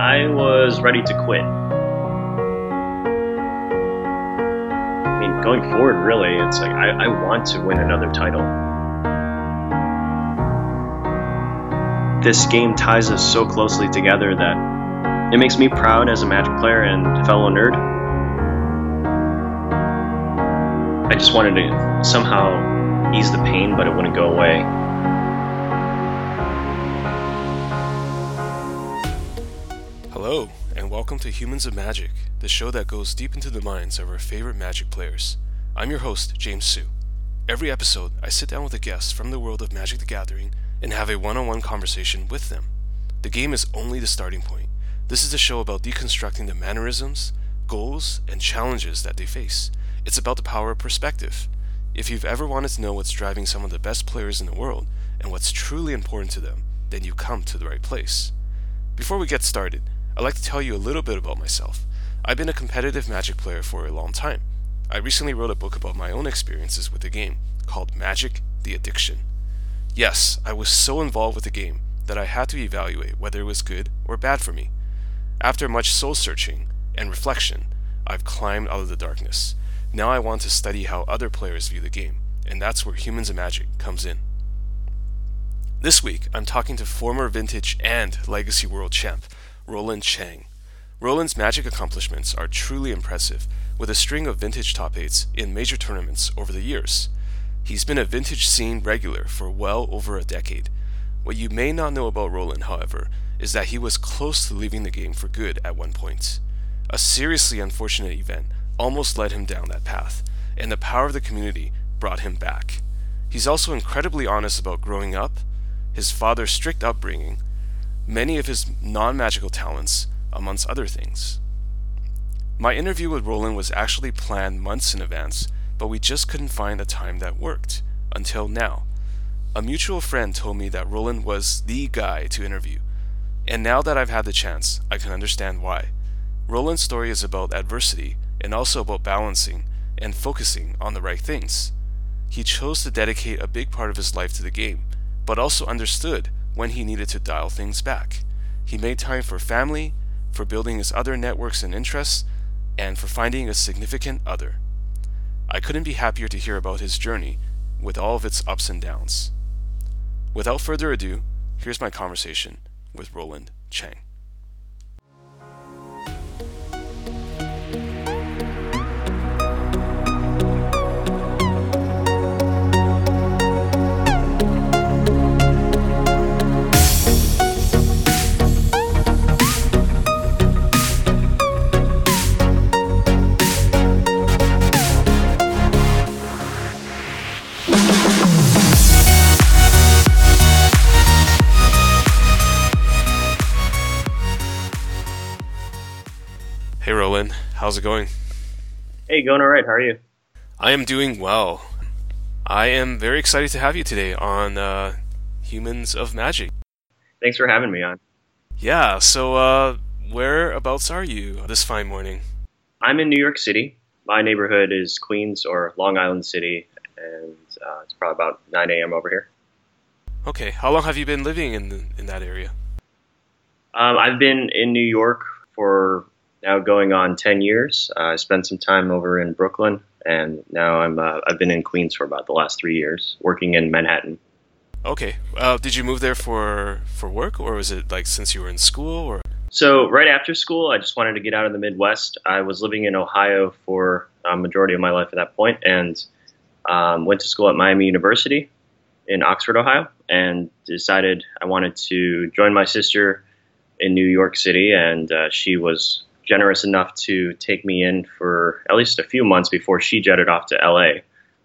I was ready to quit. I mean, going forward, really, it's like I, I want to win another title. This game ties us so closely together that it makes me proud as a Magic player and fellow nerd. I just wanted to somehow ease the pain, but it wouldn't go away. Welcome to Humans of Magic, the show that goes deep into the minds of our favorite Magic players. I'm your host, James Sue. Every episode, I sit down with a guest from the world of Magic the Gathering and have a one on one conversation with them. The game is only the starting point. This is a show about deconstructing the mannerisms, goals, and challenges that they face. It's about the power of perspective. If you've ever wanted to know what's driving some of the best players in the world and what's truly important to them, then you come to the right place. Before we get started, I'd like to tell you a little bit about myself. I've been a competitive Magic player for a long time. I recently wrote a book about my own experiences with the game called Magic the Addiction. Yes, I was so involved with the game that I had to evaluate whether it was good or bad for me. After much soul searching and reflection, I've climbed out of the darkness. Now I want to study how other players view the game, and that's where Humans of Magic comes in. This week, I'm talking to former Vintage and Legacy World Champ, Roland Chang. Roland's Magic accomplishments are truly impressive, with a string of Vintage top 8s in major tournaments over the years. He's been a Vintage scene regular for well over a decade. What you may not know about Roland, however, is that he was close to leaving the game for good at one point. A seriously unfortunate event almost led him down that path, and the power of the community brought him back. He's also incredibly honest about growing up his father's strict upbringing, many of his non magical talents, amongst other things. My interview with Roland was actually planned months in advance, but we just couldn't find a time that worked, until now. A mutual friend told me that Roland was the guy to interview, and now that I've had the chance, I can understand why. Roland's story is about adversity and also about balancing and focusing on the right things. He chose to dedicate a big part of his life to the game, but also understood when he needed to dial things back. He made time for family, for building his other networks and interests, and for finding a significant other. I couldn't be happier to hear about his journey with all of its ups and downs. Without further ado, here's my conversation with Roland Chang. Hey how's it going? Hey, going all right. How are you? I am doing well. I am very excited to have you today on uh, Humans of Magic. Thanks for having me on. Yeah, so uh, whereabouts are you this fine morning? I'm in New York City. My neighborhood is Queens or Long Island City, and uh, it's probably about 9 a.m. over here. Okay, how long have you been living in the, in that area? Um, I've been in New York for now going on 10 years. Uh, I spent some time over in Brooklyn, and now I'm uh, I've been in Queens for about the last three years, working in Manhattan. Okay, uh, did you move there for for work, or was it like since you were in school, or? So right after school, I just wanted to get out of the Midwest. I was living in Ohio for a majority of my life at that point, and um, went to school at Miami University in Oxford, Ohio, and decided I wanted to join my sister in New York City, and uh, she was generous enough to take me in for at least a few months before she jetted off to LA.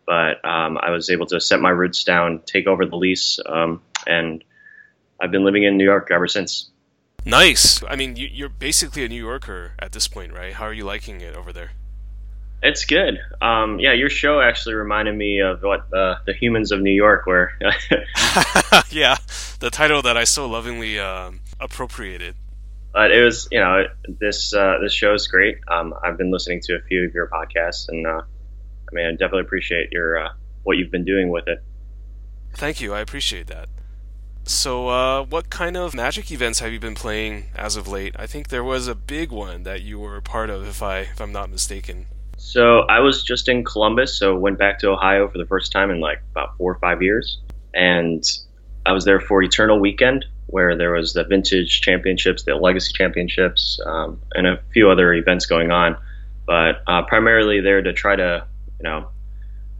But um, I was able to set my roots down, take over the lease, um, and I've been living in New York ever since. Nice. I mean, you, you're basically a New Yorker at this point, right? How are you liking it over there? It's good. Um, yeah, your show actually reminded me of what uh, the Humans of New York, were. yeah, the title that I so lovingly um, appropriated. But it was you know this uh, this show is great. Um, I've been listening to a few of your podcasts, and uh, I mean I definitely appreciate your uh, what you've been doing with it. Thank you. I appreciate that. So, uh, what kind of Magic events have you been playing as of late? I think there was a big one that you were a part of, if I if I'm not mistaken. So I was just in Columbus, so went back to Ohio for the first time in like about four or five years, and I was there for Eternal Weekend, where there was the Vintage Championships, the Legacy Championships, um, and a few other events going on. But uh, primarily there to try to, you know,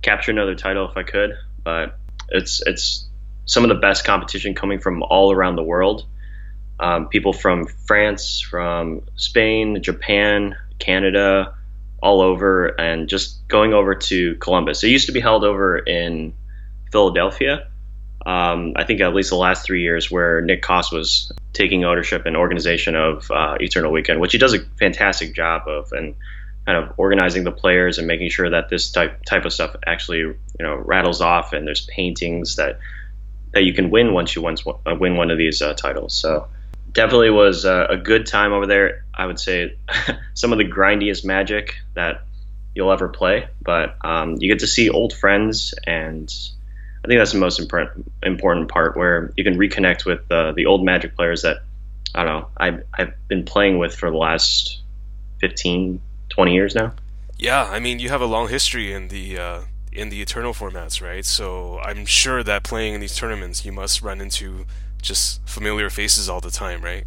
capture another title if I could. But it's it's some of the best competition coming from all around the world. Um, people from France, from Spain, Japan, Canada, all over, and just going over to Columbus. It used to be held over in Philadelphia. Um, I think at least the last three years, where Nick Coss was taking ownership and organization of uh, Eternal Weekend, which he does a fantastic job of, and kind of organizing the players and making sure that this type type of stuff actually you know rattles off, and there's paintings that that you can win once you win, uh, win one of these uh, titles. So definitely was uh, a good time over there. I would say some of the grindiest magic that you'll ever play, but um, you get to see old friends, and I think that's the most important important part where you can reconnect with uh, the old Magic players that I don't know I've, I've been playing with for the last 15, 20 years now. Yeah, I mean you have a long history in the uh, in the Eternal formats, right? So I'm sure that playing in these tournaments, you must run into just familiar faces all the time, right?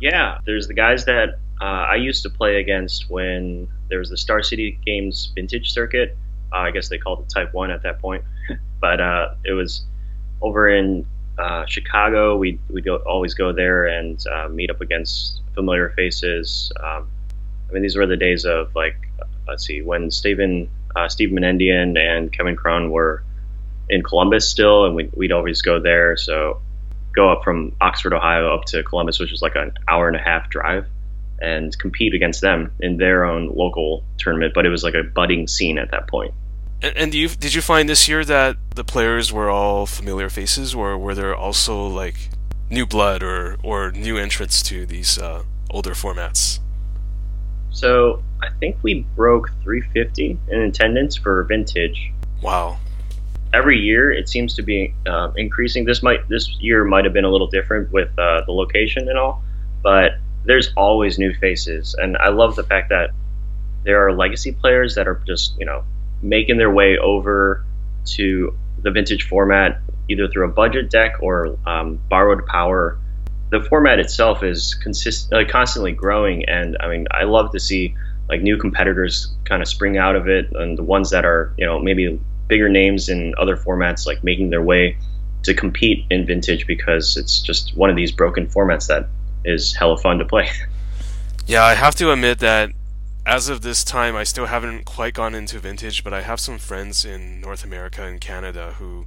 Yeah, there's the guys that uh, I used to play against when there was the Star City Games Vintage Circuit. Uh, I guess they called it Type One at that point, but uh, it was over in uh, Chicago. We we always go there and uh, meet up against familiar faces. Um, I mean, these were the days of like, let's see, when Steven uh, Steve Menendian and Kevin Cron were in Columbus still, and we, would always go there. So go up from Oxford, Ohio, up to Columbus, which is like an hour and a half drive, and compete against them in their own local tournament. But it was like a budding scene at that point. And, and you, did you find this year that the players were all familiar faces, or were there also like new blood or or new entrants to these uh, older formats? So I think we broke 350 in attendance for vintage. Wow. Every year it seems to be uh, increasing. This might this year might have been a little different with uh, the location and all, but there's always new faces, and I love the fact that there are legacy players that are just you know making their way over to the vintage format either through a budget deck or um, borrowed power the format itself is consist uh, constantly growing, and I mean, I love to see like new competitors kind of spring out of it, and the ones that are you know maybe bigger names in other formats like making their way to compete in vintage because it's just one of these broken formats that is hella fun to play. Yeah, I have to admit that as of this time, I still haven't quite gone into vintage, but I have some friends in North America and Canada who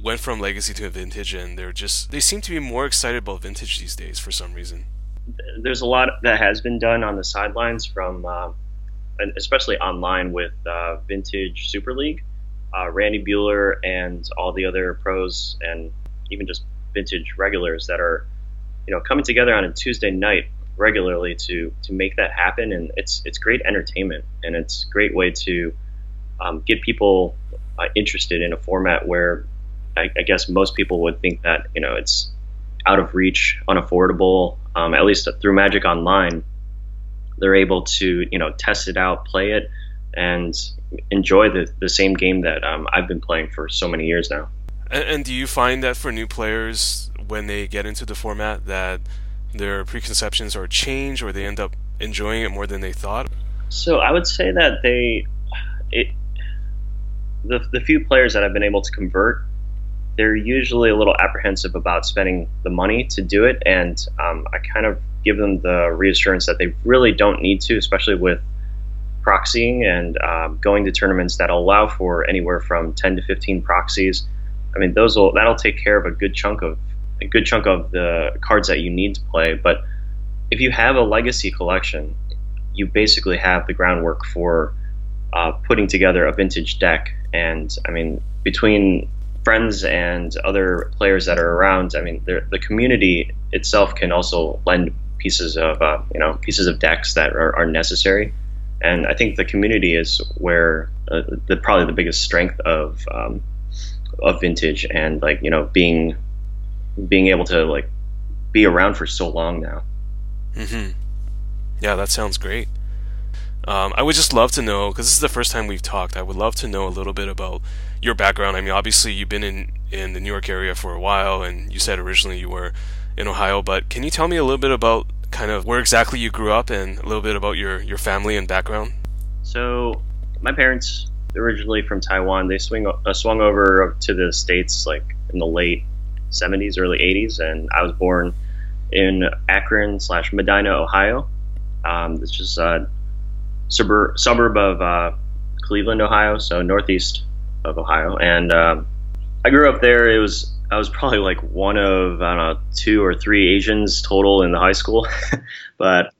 went from legacy to a vintage, and they're just they seem to be more excited about vintage these days for some reason. There's a lot that has been done on the sidelines from, uh, especially online with uh, Vintage Super League. Uh, Randy Buehler, and all the other pros, and even just vintage regulars that are, you know, coming together on a Tuesday night regularly to to make that happen, and it's it's great entertainment, and it's a great way to um, get people uh, interested in a format where I, I, guess most people would think that you know it's out of reach, unaffordable. Um, at least through Magic Online, they're able to you know test it out, play it, and enjoy the the same game that um, I've been playing for so many years now. And, and do you find that for new players when they get into the format that their preconceptions are changed, or they end up enjoying it more than they thought? So I would say that they it the the few players that I've been able to convert they're usually a little apprehensive about spending the money to do it, and um, I kind of give them the reassurance that they really don't need to, especially with proxying and um, going to tournaments that allow for anywhere from 10 to 15 proxies. I mean, those will that'll take care of a good chunk of a good chunk of the cards that you need to play. But if you have a legacy collection, you basically have the groundwork for uh, putting together a vintage deck. And I mean, between friends and other players that are around, I mean, the community itself can also lend pieces of uh, you know pieces of decks that are, are, necessary, and I think the community is where uh, the probably the biggest strength of um, of vintage and like you know being being able to like be around for so long now. Mm-hmm. Yeah, that sounds great. Um, I would just love to know because this is the first time we've talked. I would love to know a little bit about your background. I mean, obviously you've been in in the New York area for a while, and you said originally you were in Ohio. But can you tell me a little bit about kind of where exactly you grew up and a little bit about your your family and background? So, my parents originally from Taiwan. They swing uh, swung over to the states like in the late 70s, early 80s, and I was born in Akron slash Medina, Ohio. Um, this is a suburb suburb of uh, Cleveland, Ohio, so northeast of Ohio, and um, I grew up there. It was I was probably like one of I don't know two or three Asians total in the high school, but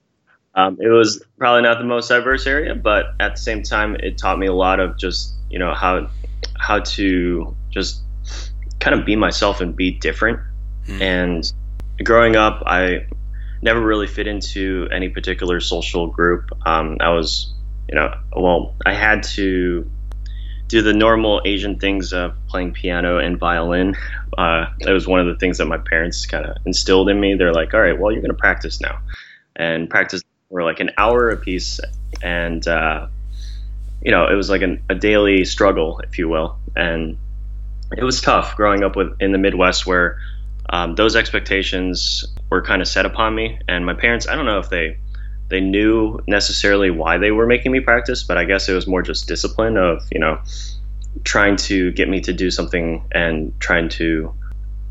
um, it was probably not the most diverse area. But at the same time, it taught me a lot of just you know how how to just kind of be myself and be different. Mm. And growing up, I never really fit into any particular social group. Um, I was, you know, well, I had to do the normal Asian things of playing piano and violin. Uh, that was one of the things that my parents kind of instilled in me. They're like, all right, well, you're going to practice now. And practice for like an hour a piece. And, uh, you know, it was like an, a daily struggle, if you will. And it was tough growing up with in the Midwest where um, those expectations were kind of set upon me. And my parents, I don't know if they they knew necessarily why they were making me practice, but I guess it was more just discipline of you know trying to get me to do something and trying to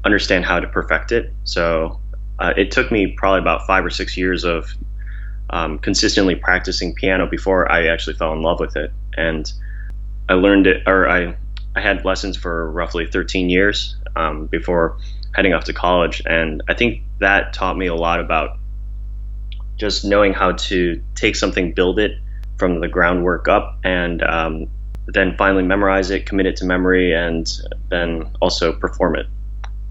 understand how to perfect it. So uh, it took me probably about five or six years of um, consistently practicing piano before I actually fell in love with it. And I learned it, or I I had lessons for roughly 13 years um, before heading off to college, and I think that taught me a lot about just knowing how to take something, build it from the groundwork up, and um, then finally memorize it, commit it to memory, and then also perform it.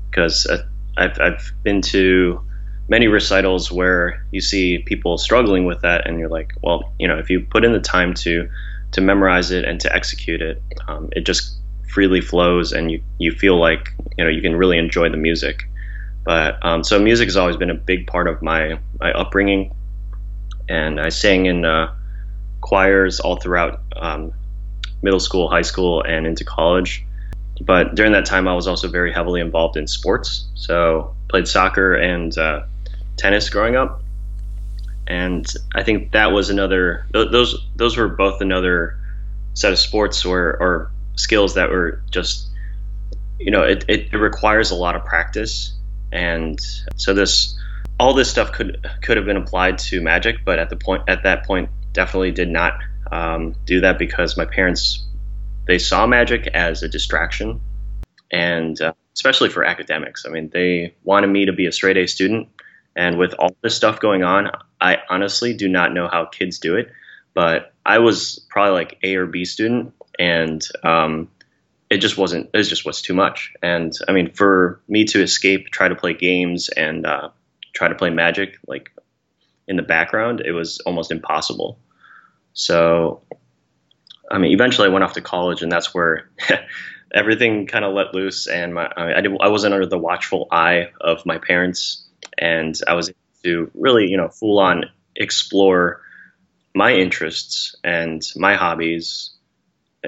Because uh, I've, I've been to many recitals where you see people struggling with that, and you're like, well, you know, if you put in the time to to memorize it and to execute it, um, it just freely flows, and you you feel like you know you can really enjoy the music. But um, so music has always been a big part of my my upbringing, and I sang in uh, choirs all throughout um, middle school, high school, and into college. But during that time, I was also very heavily involved in sports. So played soccer and uh, tennis growing up, and I think that was another. Th- those those were both another set of sports or, or skills that were just you know it, it, it requires a lot of practice. And so this all this stuff could could have been applied to magic but at the point at that point definitely did not um, do that because my parents they saw magic as a distraction. And uh, especially for academics. I mean they wanted me to be a straight a student. And with all this stuff going on i honestly do not know how kids do it. But i was probably like a or b student and um, it just wasn't. It just was too much. And I mean, for me to escape, try to play games, and uh, try to play Magic like in the background, it was almost impossible. So, I mean, eventually I went off to college, and that's where everything kind of let loose. And my, I, did, I wasn't under the watchful eye of my parents, and I was able to really, you know, full on explore my interests and my hobbies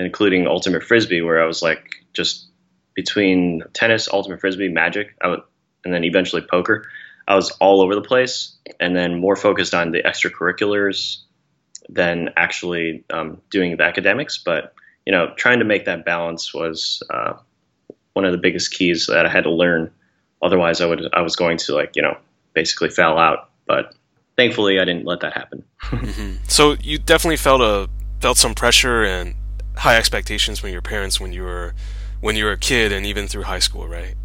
including ultimate frisbee, where I was like just between tennis, ultimate frisbee, magic, would, and then eventually poker. I was all over the place, and then more focused on the extracurriculars than actually um, doing the academics. But you know, trying to make that balance was uh, one of the biggest keys that I had to learn. Otherwise, I would I was going to like you know basically foul out. But thankfully, I didn't let that happen. mm-hmm. So you definitely felt a felt some pressure and high expectations from your parents when you were when you were a kid and even through high school, right?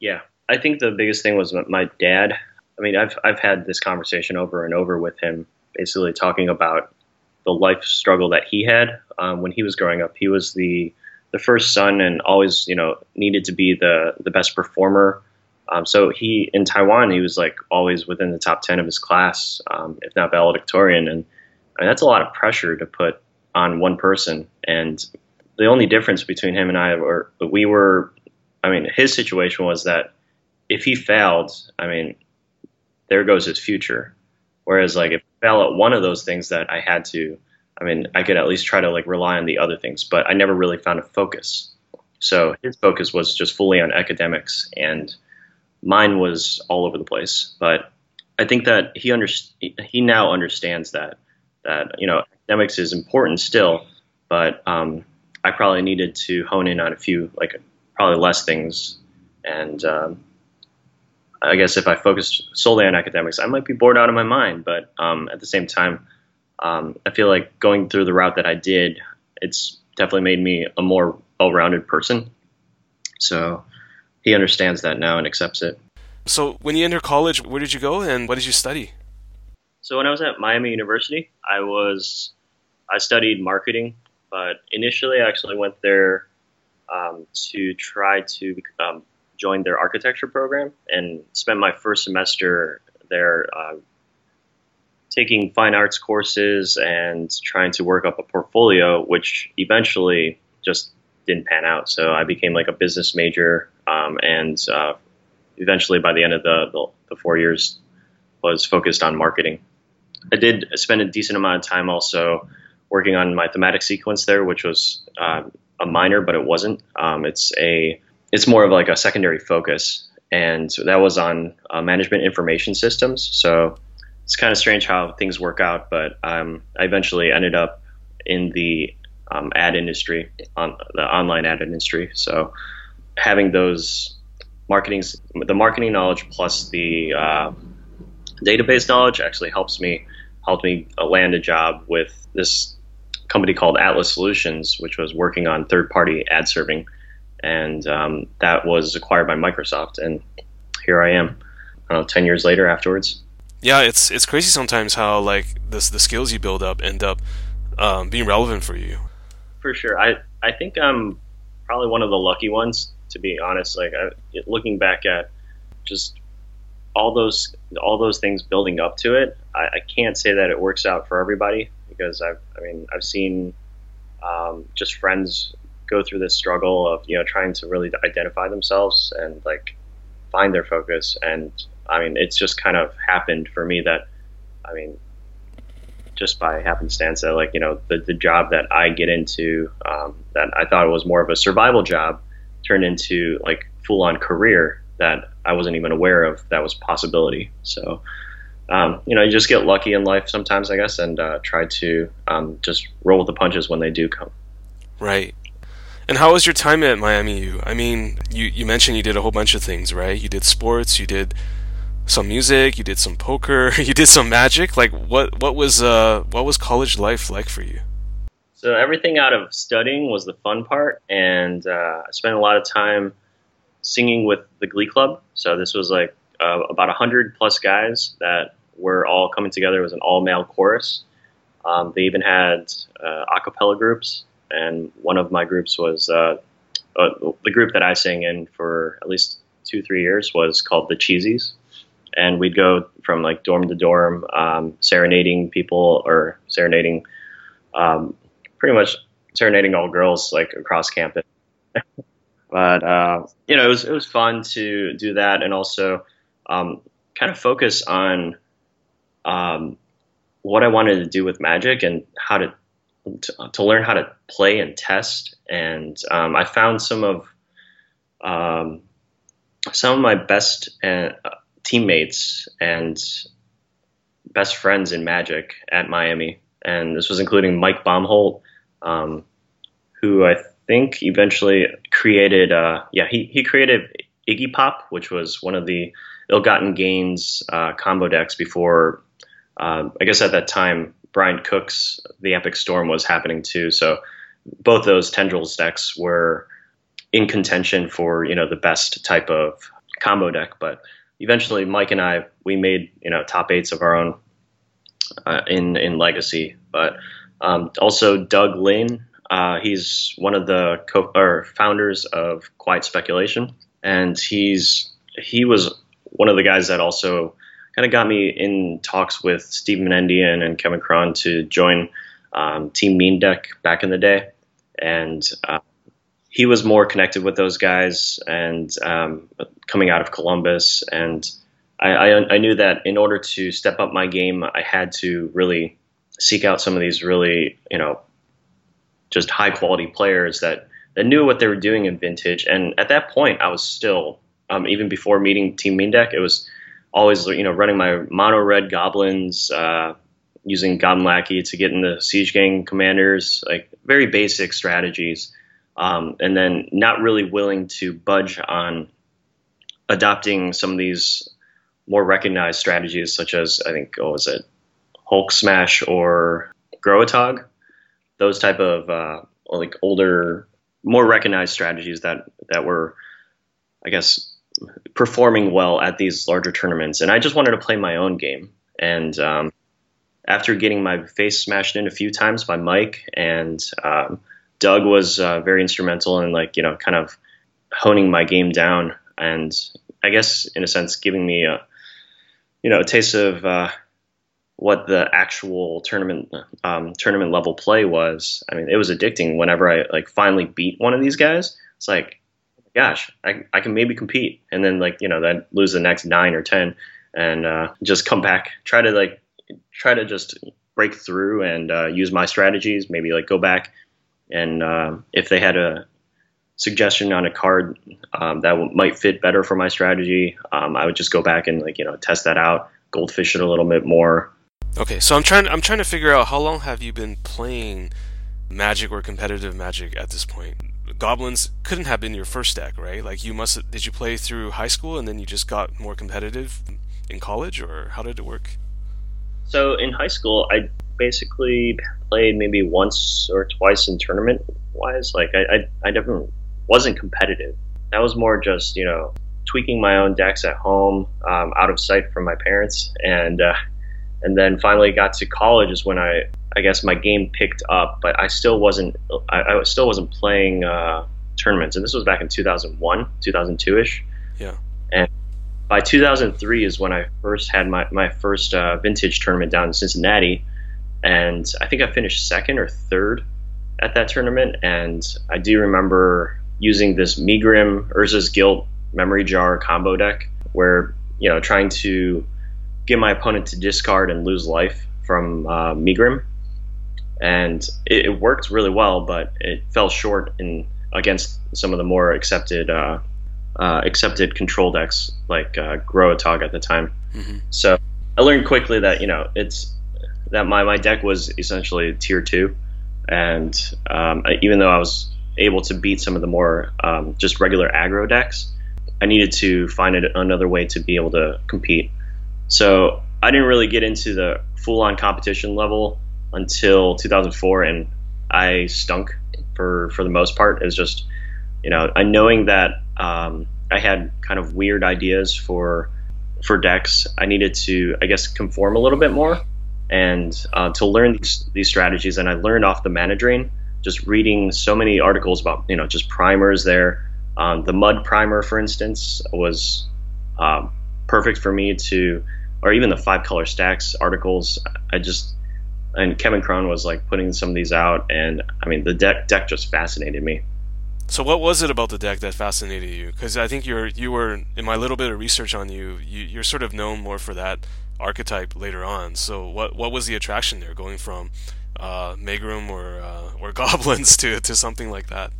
Yeah, I think the biggest thing was my dad. I mean, I've I've had this conversation over and over with him, basically talking about the life struggle that he had um, when he was growing up. He was the the first son and always, you know, needed to be the the best performer. Um, so he in Taiwan, he was like always within the top ten of his class, um, if not valedictorian, and I mean, that's a lot of pressure to put on one person. And the only difference between him and I were we were, I mean, his situation was that if he failed, I mean, there goes his future. Whereas like if I fail at one of those things that I had to, I mean, I could at least try to like rely on the other things, but I never really found a focus. So his focus was just fully on academics, and mine was all over the place. But I think that he under, he now understands that that you know academics is important still, but um, I probably needed to hone in on a few like probably less things, and um, I guess if I focused solely on academics, I might be bored out of my mind. But um, at the same time, um, I feel like going through the route that I did, it's definitely made me a more well-rounded person. So he understands that now and accepts it. So when you entered college, where did you go and what did you study? So when I was at Miami University, I was I studied marketing, but initially I actually went there um, to try to um, join their architecture program and spent my first semester there uh, taking fine arts courses and trying to work up a portfolio, which eventually just didn't pan out. So I became like a business major, um, and uh, eventually by the end of the, the, the four years was focused on marketing. I did spend a decent amount of time also working on my thematic sequence there, which was uh, a minor, but it wasn't. Um, it's a it's more of like a secondary focus, and so that was on uh, management information systems. So it's kind of strange how things work out, but um, I eventually ended up in the um, ad industry, on the online ad industry. So having those marketing, the marketing knowledge plus the uh, database knowledge actually helps me helped me land a job with this company called Atlas Solutions, which was working on third-party ad serving, and um, that was acquired by Microsoft. And here I am, I know, ten years later. Afterwards. Yeah, it's it's crazy sometimes how like the the skills you build up end up um, being relevant for you. For sure, I I think I'm probably one of the lucky ones to be honest. Like I, looking back at just all those all those things building up to it, I, I, can't say that it works out for everybody because I've I mean I've seen um, just friends go through this struggle of you know trying to really identify themselves and like find their focus. And I mean it's just kind of happened for me that I mean just by happenstance that like you know the, the job that I get into um, that I thought was more of a survival job turned into like full on career that I wasn't even aware of that was possibility. So, um, you know, you just get lucky in life sometimes, I guess, and uh, try to um, just roll with the punches when they do come. Right. And how was your time at Miami U? I mean, you, you mentioned you did a whole bunch of things, right? You did sports, you did some music, you did some poker, you did some magic. Like, what what was uh what was college life like for you? So everything out of studying was the fun part, and uh, I spent a lot of time singing with the Glee Club. So this was like uh, about hundred plus guys that were all coming together. It was an all male chorus. Um, they even had uh, a cappella groups, and one of my groups was uh, uh, the group that I sang in for at least two three years was called the Cheesies, and we'd go from like dorm to dorm, um, serenading people or serenading um, pretty much serenading all girls like across campus. but uh, you know, it was it was fun to do that and also um, kind of focus on um, what I wanted to do with magic and how to to, to learn how to play and test. And um, I found some of um, some of my best uh, teammates and best friends in Magic at Miami, and this was including Mike Baumholt, um, who I think eventually created, uh, yeah, he, he created Iggy Pop, which was one of the ill-gotten gains uh, combo decks before, uh, I guess at that time, Bryant Cook's The Epic Storm was happening too. So both those Tendrils decks were in contention for, you know, the best type of combo deck. But eventually Mike and I, we made, you know, top eights of our own uh, in, in Legacy. But um, also, Doug Linn, uh, he's one of the co- or founders of Quiet Speculation, and he's he was one of the guys that also kind of got me in talks with Steve Menendian and Kevin Cron to join um, Team Meandeck back in the day, and uh, he was more connected with those guys and um, coming out of Columbus. And I, I, I, knew that in order to step up my game, I had to really seek out some of these really, you know, just high quality players that, that knew what they were doing in vintage. And at that point, I was still, um, even before meeting Team Meandeck, it was always, you know, running my mono red goblins, uh, using Goblin Lackey to get in the Siege Gang commanders, like very basic strategies um, and then not really willing to budge on adopting some of these more recognized strategies, such as I think what was it, Hulk Smash or Growatog, those type of uh, like older, more recognized strategies that that were, I guess, performing well at these larger tournaments. And I just wanted to play my own game. And um, after getting my face smashed in a few times by Mike and um, Doug was uh, very instrumental in like you know kind of honing my game down and I guess in a sense giving me a you know a taste of uh, what the actual tournament um, tournament level play was. I mean, it was addicting. Whenever I like finally beat one of these guys, it's like, gosh, I, I can maybe compete, and then like you know then lose the next nine or ten, and uh, just come back, try to like try to just break through and uh, use my strategies. Maybe like go back and uh, if they had a suggestion on a card um, that w- might fit better for my strategy, um, I would just go back and like you know test that out, goldfish it a little bit more. Okay, so I'm trying I'm trying to figure out how long have you been playing Magic or competitive Magic at this point? Goblins couldn't have been your first deck, right? Like you must did you play through high school and then you just got more competitive in college, or how did it work? So in high school, I basically played maybe once or twice in tournament wise. Like I, I, I never wasn't competitive. That was more just you know tweaking my own decks at home, um, out of sight from my parents, and uh, and then finally got to college is when I I guess my game picked up, but I still wasn't I, I still wasn't playing uh, tournaments, and this was back in 2001, 2002 ish. Yeah. And by 2003 is when I first had my my first uh, vintage tournament down in Cincinnati, and I think I finished second or third at that tournament. And I do remember using this Megrim Urza's Guilt memory jar combo deck, where you know trying to get my opponent to discard and lose life from uh, Megrim, and it, it, worked really well, but it fell short in against some of the more accepted uh, uh, accepted control decks like uh, Growatog at the time. Mm-hmm. So I learned quickly that you know it's that my, my deck was essentially tier two, and um, I, even though I was able to beat some of the more um, just regular aggro decks, I needed to find another way to be able to compete. So I didn't really get into the full-on competition level until 2004, and I stunk for for the most part. It's just you know, I knowing that um, I had kind of weird ideas for for decks, I needed to, I guess, conform a little bit more and uh, to learn these, these strategies. And I learned off the mana drain, just reading so many articles about you know just primers there. Um, the mud primer, for instance, was um, perfect for me to, or even the five color Stax articles. I just and Kevin Cron was like putting some of these out, and I mean the deck deck just fascinated me. So what was it about the deck that fascinated you? Because I think you're you were in my little bit of research on you, you you're sort of known more for that archetype later on. So what what was the attraction there, going from uh, Megrim or uh, or goblins to to something like that?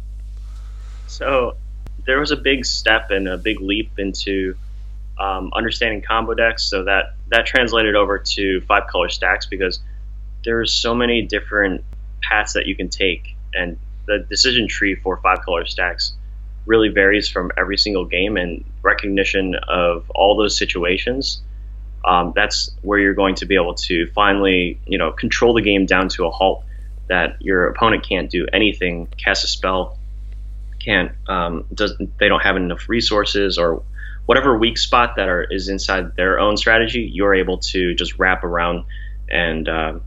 So there was a big step and a big leap into um, understanding combo decks. So that that translated over to five color Stax because there's so many different paths that you can take, and the decision tree for five color Stax really varies from every single game and recognition of all those situations um, that's where you're going to be able to finally, you know, control the game down to a halt. That your opponent can't do anything, cast a spell, can't um, does they don't have enough resources or whatever weak spot that are is inside their own strategy. You're able to just wrap around and uh,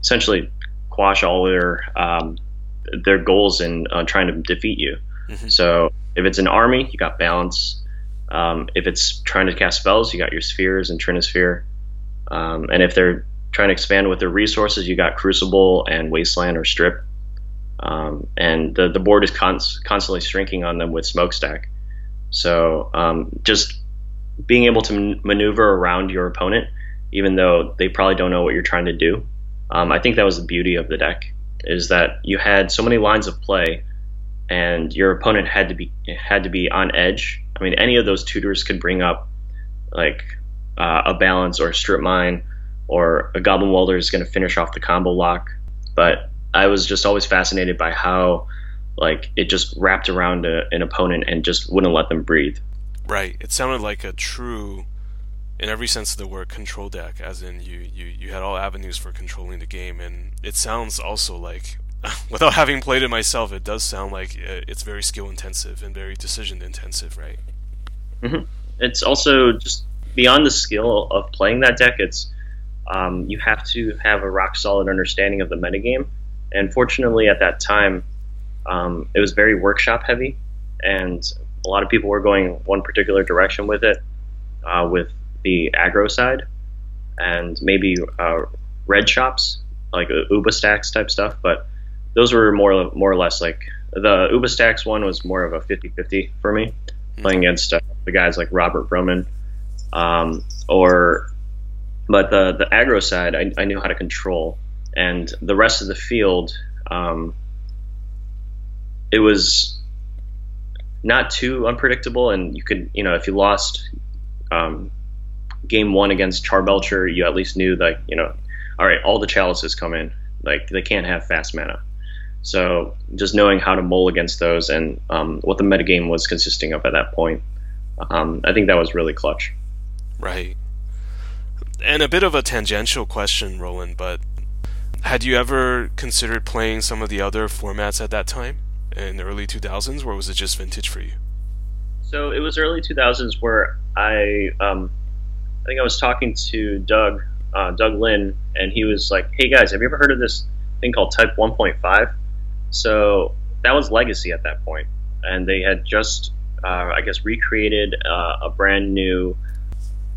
essentially quash all their um, their goals in uh, trying to defeat you. Mm-hmm. So if it's an army, you got balance. Um, if it's trying to cast spells, you got your spheres and Trinisphere. Um, and if they're trying to expand with their resources, you got Crucible and Wasteland or Strip. um, and the the board is const- constantly shrinking on them with smokestack. So um, just being able to maneuver around your opponent, even though they probably don't know what you're trying to do. Um, I think that was the beauty of the deck is that you had so many lines of play, and your opponent had to be had to be on edge. I mean, any of those tutors could bring up like uh, a balance or a strip mine, or a goblin welder is going to finish off the combo lock. But I was just always fascinated by how like it just wrapped around a, an opponent and just wouldn't let them breathe. Right. It sounded like a true, in every sense of the word, control deck. As in, you you you had all avenues for controlling the game, and it sounds also like, without having played it myself, it does sound like uh, it's very skill intensive and very decision intensive, right? Mm-hmm. It's also just beyond the skill of playing that deck. It's um, you have to have a rock solid understanding of the metagame. And fortunately, at that time, um, it was very workshop heavy, and a lot of people were going one particular direction with it, uh, with the aggro side, and maybe uh, red shops like uh, Uba Stax type stuff. But those were more more or less like the Uba Stax one was more of a 50-50 for me, mm-hmm. playing against uh, the guys like Robert Broman, um, or but the the aggro side I, I, knew how to control, and the rest of the field, um, it was not too unpredictable, and you could you know if you lost um, game one against Charbelcher, you at least knew that you know, all right, all the chalices come in, like they can't have fast mana. So just knowing how to mull against those and um, what the metagame was consisting of at that point, um, I think that was really clutch. Right and a bit of a tangential question, Roland, but had you ever considered playing some of the other formats at that time in the early 2000s, or was it just vintage for you? So it was early 2000s where I, um, I think I was talking to Doug, uh, Doug Linn, and he was like, "Hey guys, have you ever heard of this thing called Type 1.5?" So that was Legacy at that point, and they had just, uh, I guess, recreated uh, a brand new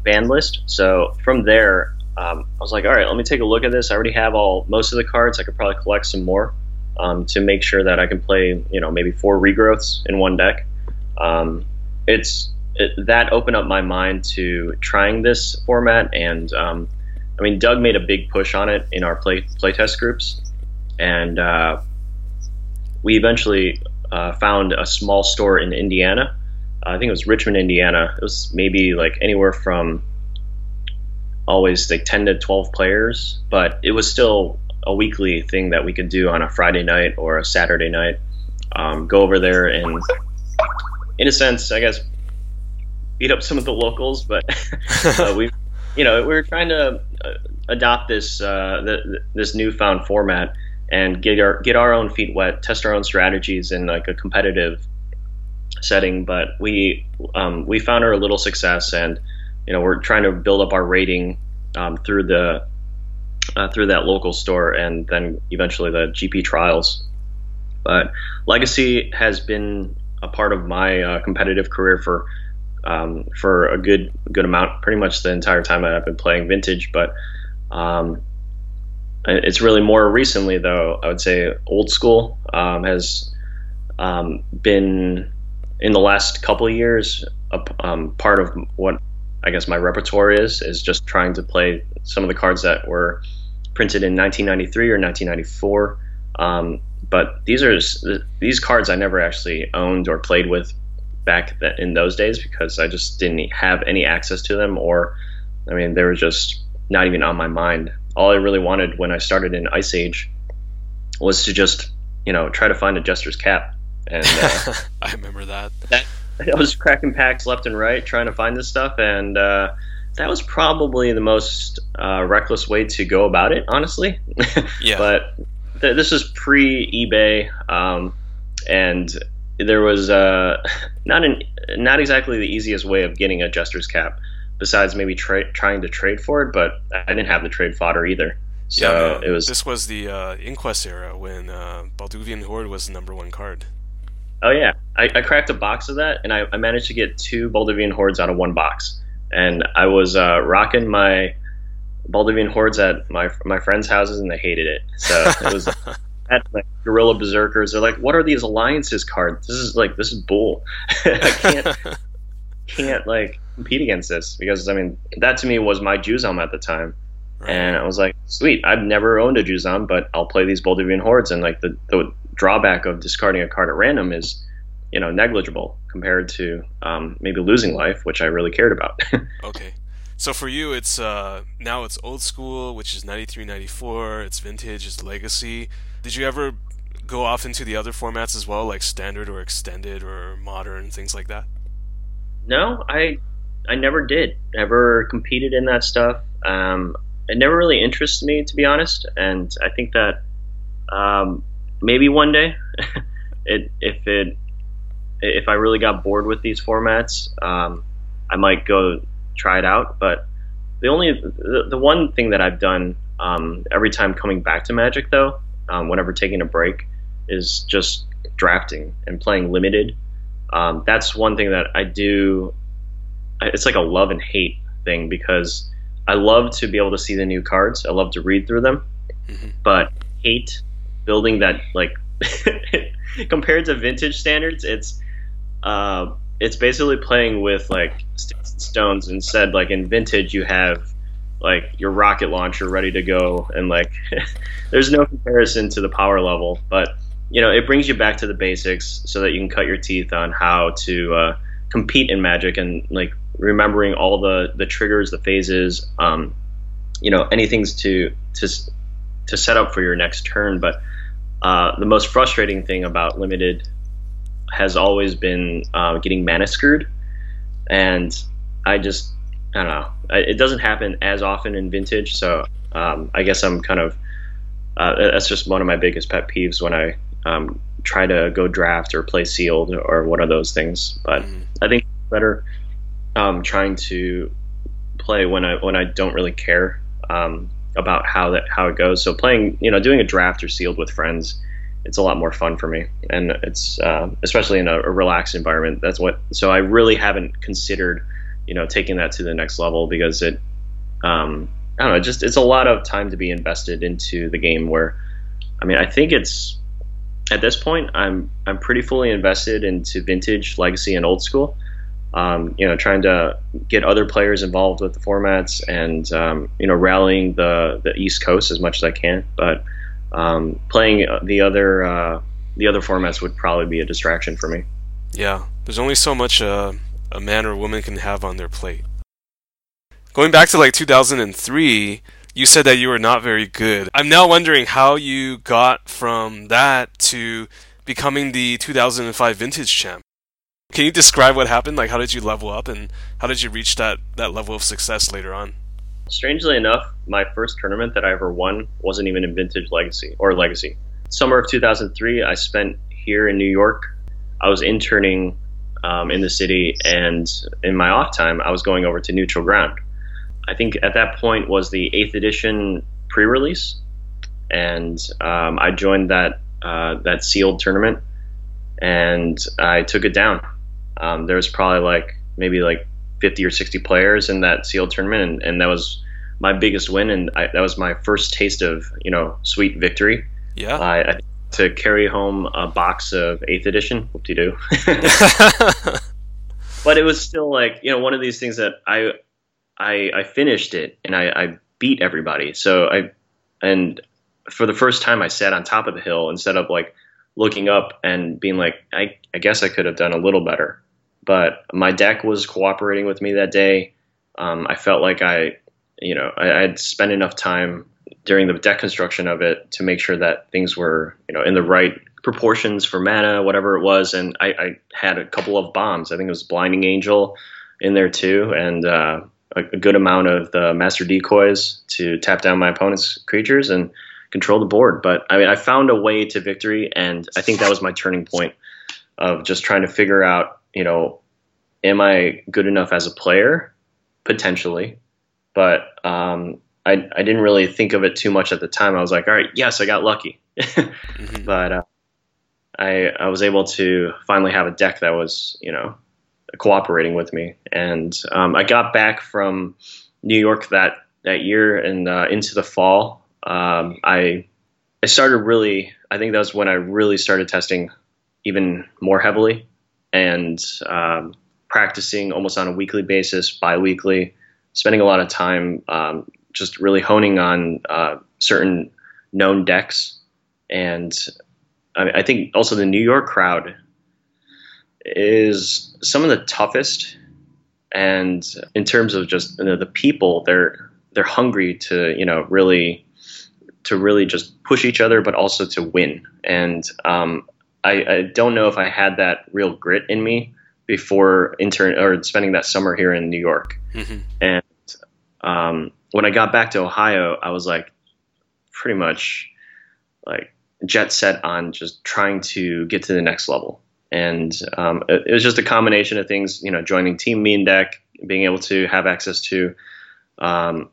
band list. So from there, um, I was like, all right, let me take a look at this. I already have all most of the cards. I could probably collect some more um, to make sure that I can play, you know, maybe four regrowths in one deck. Um, it's it, that opened up my mind to trying this format, and um, I mean, Doug made a big push on it in our play playtest groups, and uh, we eventually uh, found a small store in Indiana I think it was Richmond, Indiana. It was maybe like anywhere from always like 10 to 12 players, but it was still a weekly thing that we could do on a Friday night or a Saturday night. Um, go over there and, in a sense, I guess, beat up some of the locals, but uh, we, you know, we're trying to uh, adopt this uh, the, this newfound format and get our get our own feet wet, test our own strategies in like a competitive setting, but we um, we found our little success, and you know we're trying to build up our rating um, through the uh, through that local store, and then eventually the GP trials. But Legacy has been a part of my uh, competitive career for um, for a good good amount, pretty much the entire time that I've been playing Vintage. But um, it's really more recently, though. I would say old school um, has um, been in the last couple years, a, um, part of what I guess my repertoire is is just trying to play some of the cards that were printed in 1993 or 1994. Um, but these are these cards I never actually owned or played with back in those days because I just didn't have any access to them, or I mean they were just not even on my mind. All I really wanted when I started in Ice Age was to just you know try to find a Jester's Cap and uh, I remember that. that. I was cracking packs left and right trying to find this stuff, and uh, that was probably the most uh, reckless way to go about it, honestly. Yeah. but th- this was pre eBay, um, and there was uh, not an not exactly the easiest way of getting a Jester's cap, besides maybe tra- trying to trade for it. But I didn't have the trade fodder either. So yeah, it was. This was the uh, Inquest era when uh, Balduvian Horde was the number one card. Oh yeah, I, I, cracked a box of that, and I, I, managed to get two Balduvian hordes out of one box. And I was uh, rocking my Balduvian hordes at my my friends' houses, and they hated it. So it was had like Gorilla Berserkers. They're like, what are these alliances cards? This is like this is bull. I can't can't like compete against this because I mean that to me was my Juzam at the time. Right. And I was like, sweet, I've never owned a Juzam, but I'll play these Balduvian hordes. And like the, the drawback of discarding a card at random is, you know, negligible compared to um, maybe losing life, which I really cared about. okay. So for you, it's uh, now it's old school, which is 93, 94. It's vintage, it's legacy. Did you ever go off into the other formats as well, like standard or extended or modern, things like that? No, I I never did. Never competed in that stuff. Um, it never really interests me, to be honest. And I think that um, maybe one day, it if it if I really got bored with these formats, um, I might go try it out. But the only the, the one thing that I've done um, every time coming back to Magic, though, um, whenever taking a break, is just drafting and playing limited. Um, that's one thing that I do. It's like a love and hate thing because I love to be able to see the new cards. I love to read through them, mm-hmm. but hate building that like compared to vintage standards. It's uh, it's basically playing with like stones instead. Like in vintage, you have like your rocket launcher ready to go, and like there's no comparison to the power level, but you know it brings you back to the basics so that you can cut your teeth on how to uh, compete in Magic and like remembering all the the triggers, the phases, um, you know, anything's to to to set up for your next turn. But uh, the most frustrating thing about limited has always been uh, getting mana screwed, and I just I don't know. It doesn't happen as often in vintage, so um, I guess I'm kind of uh, that's just one of my biggest pet peeves when I um, try to go draft or play sealed or one of those things. But mm. I think better um, trying to play when I when I don't really care um, about how that how it goes. So playing, you know, doing a draft or sealed with friends, it's a lot more fun for me, and it's uh, especially in a, a, relaxed environment. That's what. So I really haven't considered, you know, taking that to the next level because it, um, I don't know, just it's a lot of time to be invested into the game. Where, I mean, I think it's at this point, I'm I'm pretty fully invested into vintage, legacy, and old school um, you know, trying to get other players involved with the formats and um, you know rallying the the East Coast as much as I can. But um, playing the other uh, the other formats would probably be a distraction for me. Yeah, there's only so much uh, a man or woman can have on their plate. Going back to like 2003, you said that you were not very good. I'm now wondering how you got from that to becoming the 2005 vintage champ. Can you describe what happened? Like, how did you level up, and how did you reach that that level of success later on? Strangely enough, my first tournament that I ever won wasn't even in Vintage Legacy or Legacy. Summer of 2003, I spent here in New York. I was interning um, in the city, and in my off time, I was going over to Neutral Ground. I think at that point was the eighth edition pre-release, and um, I joined that uh, that sealed tournament, and I took it down um, there was probably like maybe like 50 or 60 players in that sealed tournament, and, and that was my biggest win, and I, that was my first taste of you know sweet victory. Yeah. I, I, to carry home a box of eighth edition, whoop de doo. but it was still like you know one of these things that I I, I finished it and I, I beat everybody. So I and for the first time I sat on top of the hill instead of like looking up and being like I, I guess I could have done a little better but my deck was cooperating with me that day. Um, I felt like I, you know, I, I had spent enough time during the deck construction of it to make sure that things were, you know, in the right proportions for mana, whatever it was. And I, I had a couple of bombs. I think it was Blinding Angel in there too, and uh, a, a, good amount of the Master Decoys to tap down my opponent's creatures and control the board. But I mean, I found a way to victory, and I think that was my turning point of just trying to figure out you know, am I good enough as a player? Potentially, but um, I I didn't really think of it too much at the time. I was like, all right, yes, I got lucky, mm-hmm. but uh, I I was able to finally have a deck that was you know cooperating with me, and um, I got back from New York that that year and uh, into the fall. Um, I I started really. I think that was when I really started testing even more heavily and um, practicing almost on a weekly basis, biweekly, spending a lot of time um, just really honing on uh, certain known decks. And I, I think also the New York crowd is some of the toughest. And in terms of just you know, the people, they're they're hungry to you know really to really just push each other, but also to win. And um, I, I, don't know if I had that real grit in me before intern or spending that summer here in New York. Mm-hmm. And um, when I got back to Ohio, I was like pretty much like jet set on just trying to get to the next level. And um, it, it, was just a combination of things, you know, joining Team Meandeck, being able to have access to um,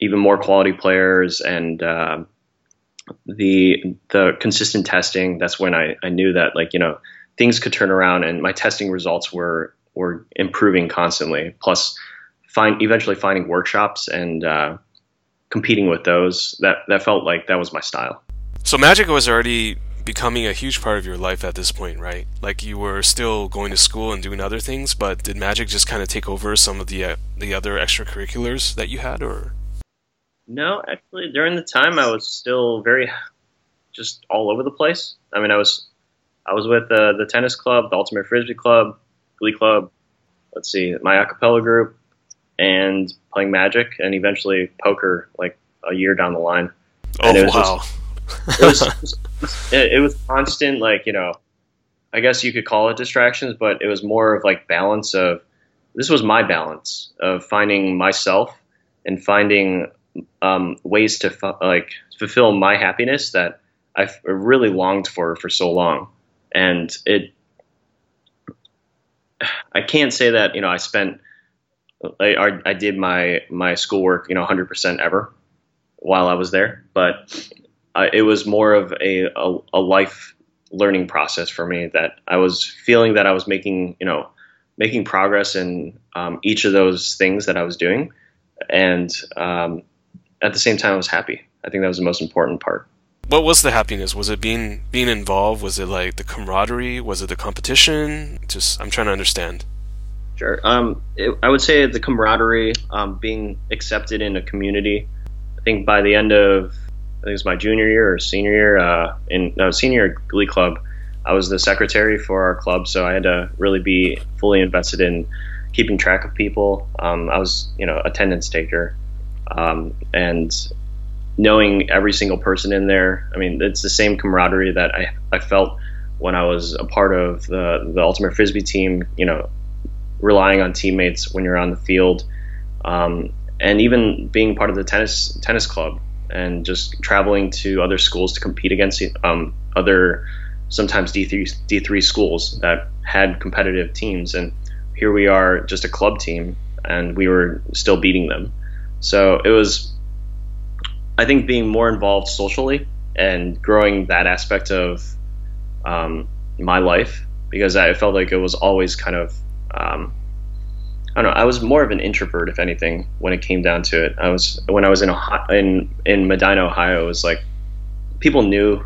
even more quality players and uh, the the consistent testing. That's when I, I knew that like you know things could turn around and my testing results were were improving constantly. Plus, find eventually finding workshops and uh, competing with those. That that felt like that was my style. So Magic was already becoming a huge part of your life at this point, right? Like you were still going to school and doing other things, but did Magic just kind of take over some of the uh, the other extracurriculars that you had, or? No, actually, during the time I was still very just all over the place. I mean, I was I was with uh, the tennis club, the Ultimate Frisbee Club, Glee Club. Let's see, my acapella group, and playing Magic, and eventually poker, like a year down the line. Oh and it was wow! Just, it, was, it, it was constant, like you know, I guess you could call it distractions, but it was more of like balance of this was my balance of finding myself and finding um, ways to fu- like fulfill my happiness that I've really longed for for so long, and it. I can't say that you know I spent I, I did my my schoolwork you know 100% ever while I was there, but I, it was more of a, a, a life learning process for me that I was feeling that I was making you know making progress in um, each of those things that I was doing, and um, at the same time, I was happy. I think that was the most important part. What was the happiness? Was it being being involved? Was it like the camaraderie? Was it the competition? Just I'm trying to understand. Sure. Um, it, I would say the camaraderie, um, being accepted in a community. I think by the end of I think it was my junior year or senior year uh, in no senior glee club, I was the secretary for our club, so I had to really be fully invested in keeping track of people. Um, I was you know attendance taker um, and knowing every single person in there. I mean, it's the same camaraderie that I, I felt when I was a part of the the Ultimate Frisbee team. You know, relying on teammates when you're on the field, um, and even being part of the tennis tennis club and just traveling to other schools to compete against um, other sometimes D3 D3 schools that had competitive teams and here we are just a club team and we were still beating them so it was, I think, being more involved socially and growing that aspect of um, my life because I felt like it was always kind of, um, I don't know, I was more of an introvert, if anything, when it came down to it. I was when I was in Ohio, in in Medina, Ohio. It was like people knew,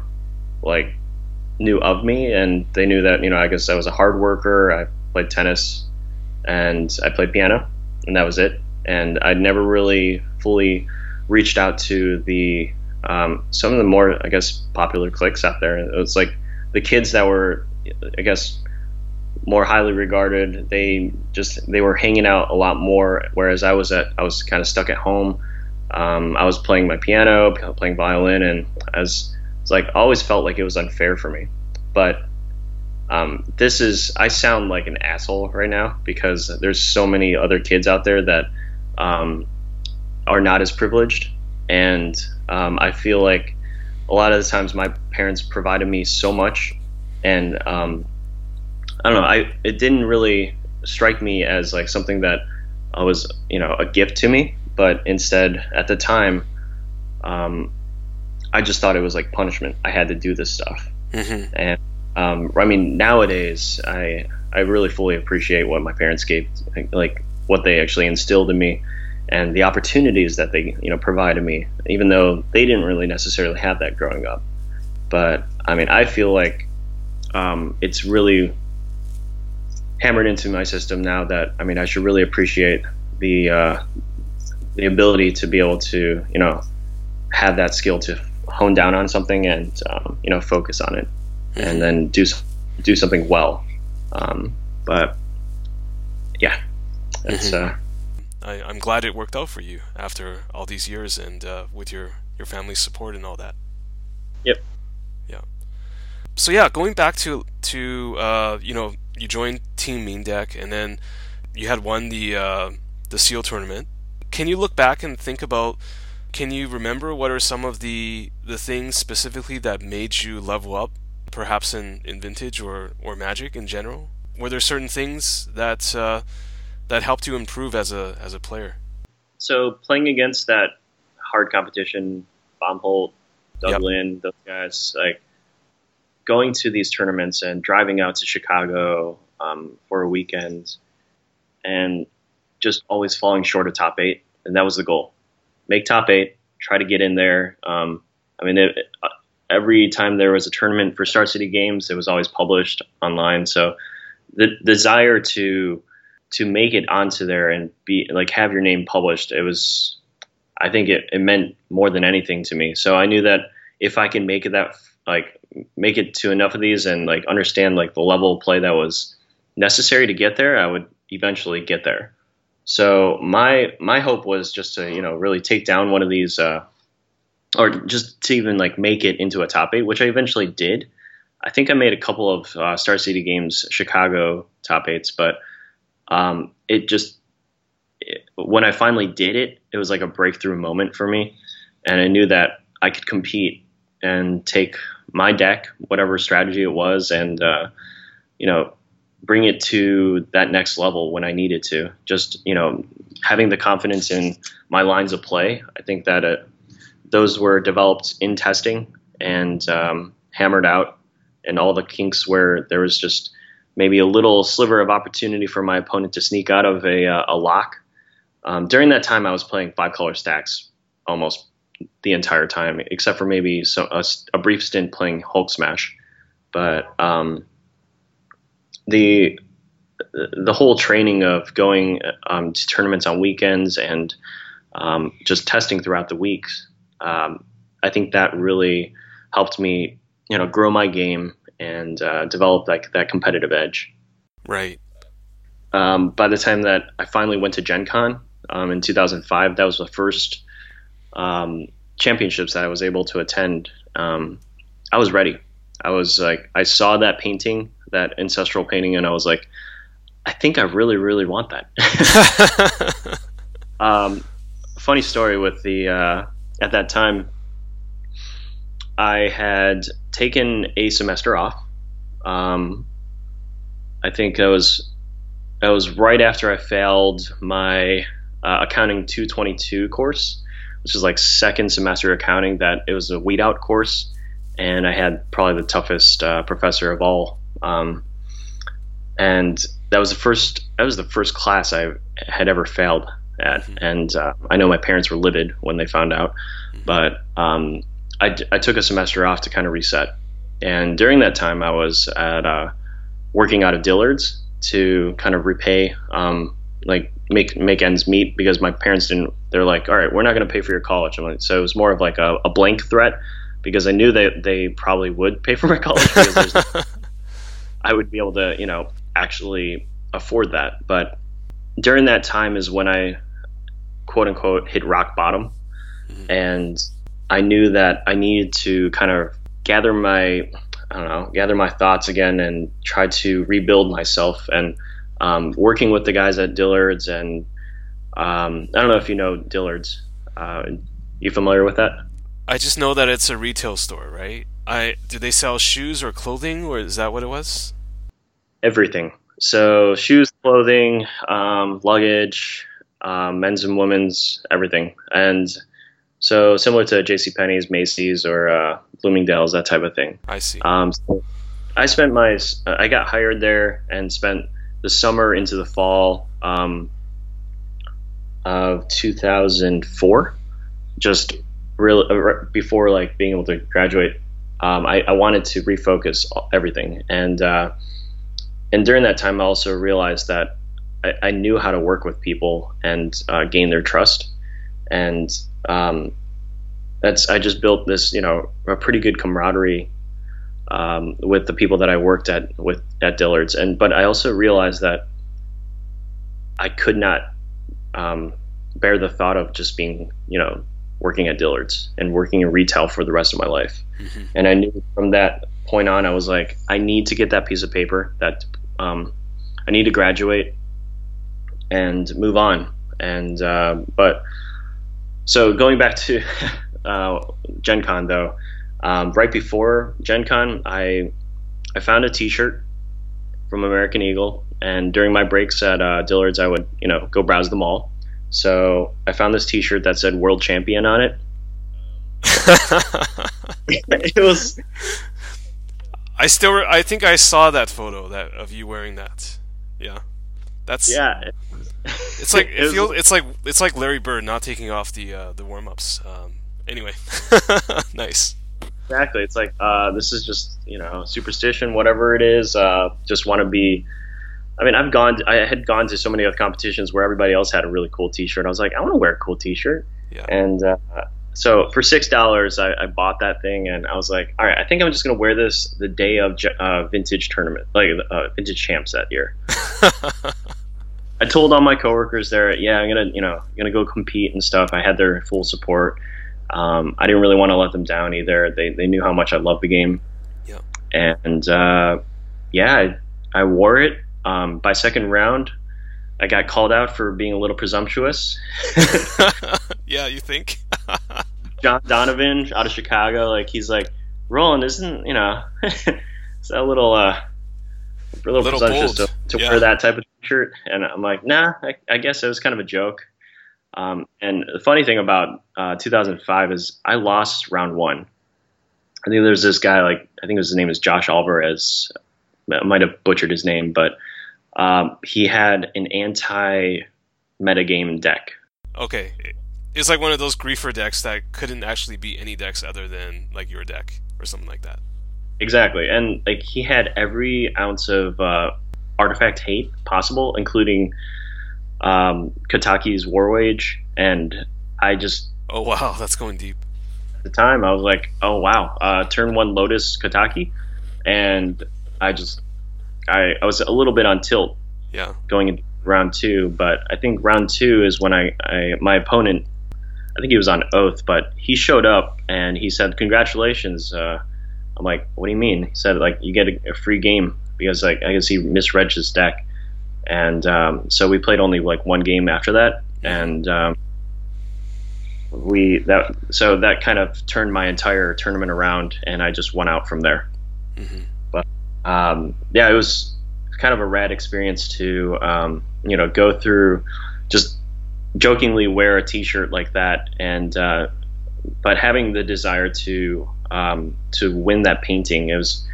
like, knew of me, and they knew that you know I guess I was a hard worker. I played tennis, and I played piano, and that was it and I'd never really fully reached out to the um, some of the more I guess popular cliques out there. It was like the kids that were I guess more highly regarded. They just they were hanging out a lot more, whereas I was at I was kind of stuck at home. Um, I was playing my piano, playing violin, and as like always felt like it was unfair for me. But um, this is I sound like an asshole right now because there's so many other kids out there that um, are not as privileged, and um, I feel like a lot of the times my parents provided me so much, and um, I don't know, I it didn't really strike me as like something that was you know a gift to me, but instead at the time, um, I just thought it was like punishment. I had to do this stuff, mm-hmm. and um, I mean nowadays I I really fully appreciate what my parents gave like what they actually instilled in me and the opportunities that they you know provided me, even though they didn't really necessarily have that growing up. But I mean, I feel like um, it's really hammered into my system now that I mean I should really appreciate the uh, the ability to be able to you know have that skill to hone down on something and um, you know focus on it mm-hmm. and then do do something well. Um, but yeah, it's. Mm-hmm. Uh, I, am glad it worked out for you after all these years and uh, with your your family's support and all that. Yep. Yeah. So yeah, going back to to uh, you know you joined Team Meandeck and then you had won the uh, the SEAL tournament. Can you look back and think about? Can you remember what are some of the the things specifically that made you level up, perhaps in, in vintage or, or magic in general? Were there certain things that uh, that helped you improve as a as a player? So playing against that hard competition, Baumholt, Doug Linn, yep. those guys, like going to these tournaments and driving out to Chicago um, for a weekend, and just always falling short of top eight, and that was the goal: make top eight, try to get in there. Um, I mean, it, uh, every time there was a tournament for Star City Games, it was always published online. So the desire to to make it onto there and be like have your name published, it was I think it, it meant more than anything to me. So I knew that if I can make it that like make it to enough of these and like understand like the level of play that was necessary to get there, I would eventually get there. So my my hope was just to you know really take down one of these, uh, or just to even like make it into a top eight, which I eventually did. I think I made a couple of uh, Star City Games Chicago top eights, but um, it just it, when I finally did it, it was like a breakthrough moment for me, and I knew that I could compete and take my deck, whatever strategy it was, and uh, you know bring it to that next level when I needed to. Just you know having the confidence in my lines of play. I think that uh, those were developed in testing and um, hammered out, and all the kinks where there was just maybe a little sliver of opportunity for my opponent to sneak out of a, uh, a lock. Um, during that time, I was playing five color Stax almost the entire time, except for maybe a, a brief stint playing Hulk Smash. But um, the the whole training of going um, to tournaments on weekends and um, just testing throughout the weeks, um, I think that really helped me, you know, grow my game and uh, develop like that competitive edge. Right. Um, by the time that I finally went to Gen Con um, in 2005, that was the first um, championships that I was able to attend. Um, I was ready. I was like, I saw that painting, that ancestral painting, and I was like, I think I really, really want that. um, funny story with the uh, at that time, I had taken a semester off. Um, I think that was that was right after I failed my uh, accounting 222 course, which is like second semester accounting. That it was a weed out course, and I had probably the toughest uh, professor of all. Um, and that was the first that was the first class I had ever failed at, mm-hmm. and uh, I know my parents were livid when they found out, mm-hmm. but um, I, I took a semester off to kind of reset. And during that time, I was at uh, working out of Dillard's to kind of repay, um, like make make ends meet because my parents didn't. They're like, all right, we're not going to pay for your college. Like, so it was more of like a, a, blank threat because I knew that they probably would pay for my college because I would be able to, you know, actually afford that. But during that time is when I, quote unquote, hit rock bottom, mm-hmm. and I knew that I needed to kind of gather my I don't know gather my thoughts again and try to rebuild myself and um, working with the guys at Dillard's and um, I don't know if you know Dillard's. Uh, you familiar with that? I just know that it's a retail store, right? I do they sell shoes or clothing, or is that what it was? Everything. So shoes, clothing, um, luggage, um, men's and women's, everything, and so similar to J.C. Penney's, Macy's, or uh, Bloomingdale's, that type of thing. I see. Um, so I spent my I got hired there and spent the summer into the fall um, of 2004, just real uh, before like being able to graduate. Um, I, I, wanted to refocus everything, and uh, and during that time, I also realized that I, I knew how to work with people and uh, gain their trust, and um, that's I just built this you know a pretty good camaraderie um, with the people that I worked at with at Dillard's, and but I also realized that I could not um, bear the thought of just being you know working at Dillard's and working in retail for the rest of my life, mm-hmm. and I knew from that point on I was like I need to get that piece of paper that um, I need to graduate and move on, and uh, but so going back to uh, Gen Con though um, right before Gen Con, I I found a T-shirt from American Eagle, and during my breaks at uh, Dillard's, I would you know go browse the mall. So I found this T-shirt that said "World Champion" on it. it was. I still, re- I think I saw that photo that of you wearing that. Yeah, that's yeah. It's like it, it feels. It's like it's like Larry Bird not taking off the uh, the warm ups. Um, anyway, nice. Exactly. It's like uh, this is just you know superstition, whatever it is. Uh, just want to be. I mean, I've gone. I had gone to so many other competitions where everybody else had a really cool T-shirt. I was like, I want to wear a cool T-shirt. Yeah. And uh, so for six dollars, I, I, bought that thing, and I was like, all right, I think I'm just gonna wear this the day of uh, vintage tournament, like uh, vintage champs that year. I told all my coworkers there, yeah, I'm gonna, you know, gonna go compete and stuff. I had their full support um, I didn't really want to let them down either. They, they knew how much I loved the game. Yeah. And uh, yeah, I, I, wore it. Um, by second round, I got called out for being a little presumptuous. yeah, you think? John Donovan out of Chicago, like he's like, Roland, isn't you know, it's a little uh, a little, little presumptuous. To, yeah. wear that type of shirt, and I'm like, nah, I, I guess it was kind of a joke. Um, and the funny thing about uh, 2005 is I lost round one. I think there's this guy like I think his name is Josh Alvarez. I might have butchered his name, but um, he had an anti metagame deck. Okay, it's like one of those griefer decks that couldn't actually be any decks other than like your deck or something like that. Exactly, and like he had every ounce of uh, artifact hate possible, including um, Kataki, War's Wage, and I just oh wow, that's going deep. At the time, I was like, oh wow, uh, turn one Lotus Kotaki, and I just I, I was a little bit on tilt. Yeah. Going into round two, but I think round two is when I, I my opponent, I think he was on oath, but he showed up and he said, "Congratulations." Uh, I'm like, "What do you mean?" He said, "Like you get a, a free game because like I guess he misread his deck." and um, so we played only like one game after that, and um, we that so that kind of turned my entire tournament around, and I just went out from there. Mm-hmm. But um, yeah, it was kind of a rad experience to um, you know go through just jokingly wear a T-shirt like that, and uh, but having the desire to um, to win that painting, it was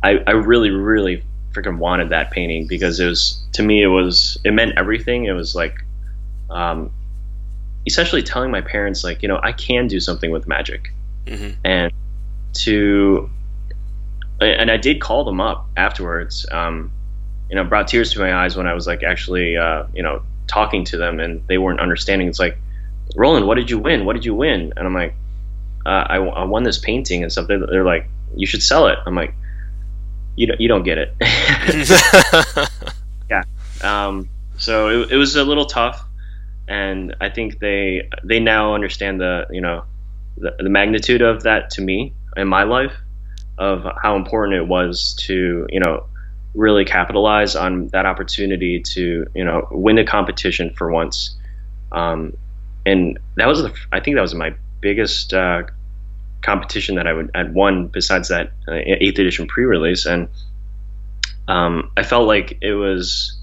I, I really really freaking wanted that painting because it was to me it was it meant everything. It was like um, essentially telling my parents like you know I can do something with magic, mm-hmm. and to and I did call them up afterwards. Um, you know, brought tears to my eyes when I was like actually uh, you know talking to them and they weren't understanding. It's like, Roland, what did you win? What did you win? And I'm like, uh, I, I won this painting and stuff. They're, they're like, you should sell it. I'm like, you don't you don't get it. yeah. Um, so it, it was a little tough, and I think they they now understand the you know the, the magnitude of that to me in my life of how important it was to you know really capitalize on that opportunity to you know win a competition for once um, and that was the I think that was my biggest uh, competition that I would had won besides that uh, eighth edition pre-release, and um, I felt like it was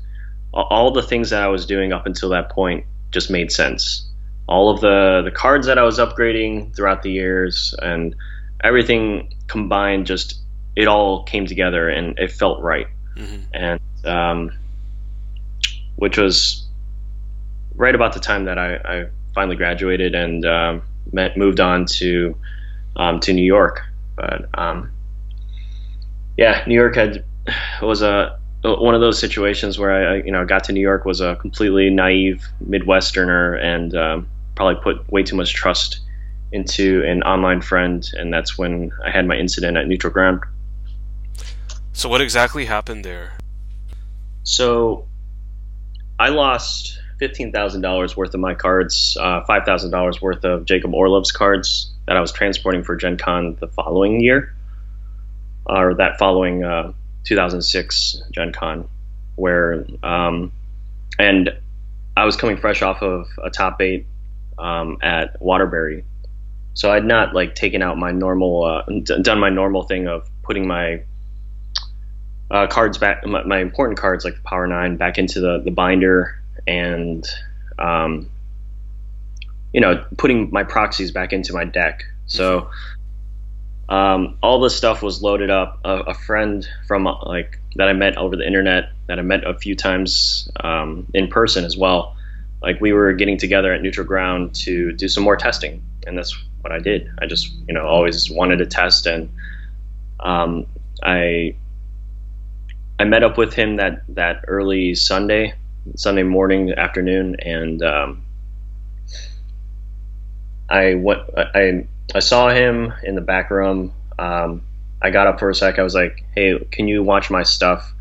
all the things that I was doing up until that point just made sense. All of the the cards that I was upgrading throughout the years and everything combined, just it all came together and it felt right, mm-hmm. and um, which was right about the time that I, I finally graduated and um, met, moved on to um, to New York. But um, yeah, New York had was a one of those situations where I, you know, got to New York was a completely naive Midwesterner and um, probably put way too much trust into an online friend, and that's when I had my incident at Neutral Ground. So, what exactly happened there? So, I lost fifteen thousand dollars worth of my cards, uh, five thousand dollars worth of Jacob Orlov's cards that I was transporting for Gen Con the following year, or that following uh, 2006 Gen Con, where um, and I was coming fresh off of a top eight um, at Waterbury, so I'd not like taken out my normal, uh, done my normal thing of putting my uh, cards back, my, my, important cards like the Power Nine, back into the the binder, and um, you know, putting my proxies back into my deck. So um, all this stuff was loaded up. A, a, friend from like that I met over the internet, that I met a few times um, in person as well. Like we were getting together at Neutral Ground to do some more testing, and that's what I did. I just you know always wanted to test, and um, I I met up with him that that early Sunday, Sunday morning, afternoon, and um, I went. I I saw him in the back room. Um, I got up for a sec. I was like, "Hey, can you watch my stuff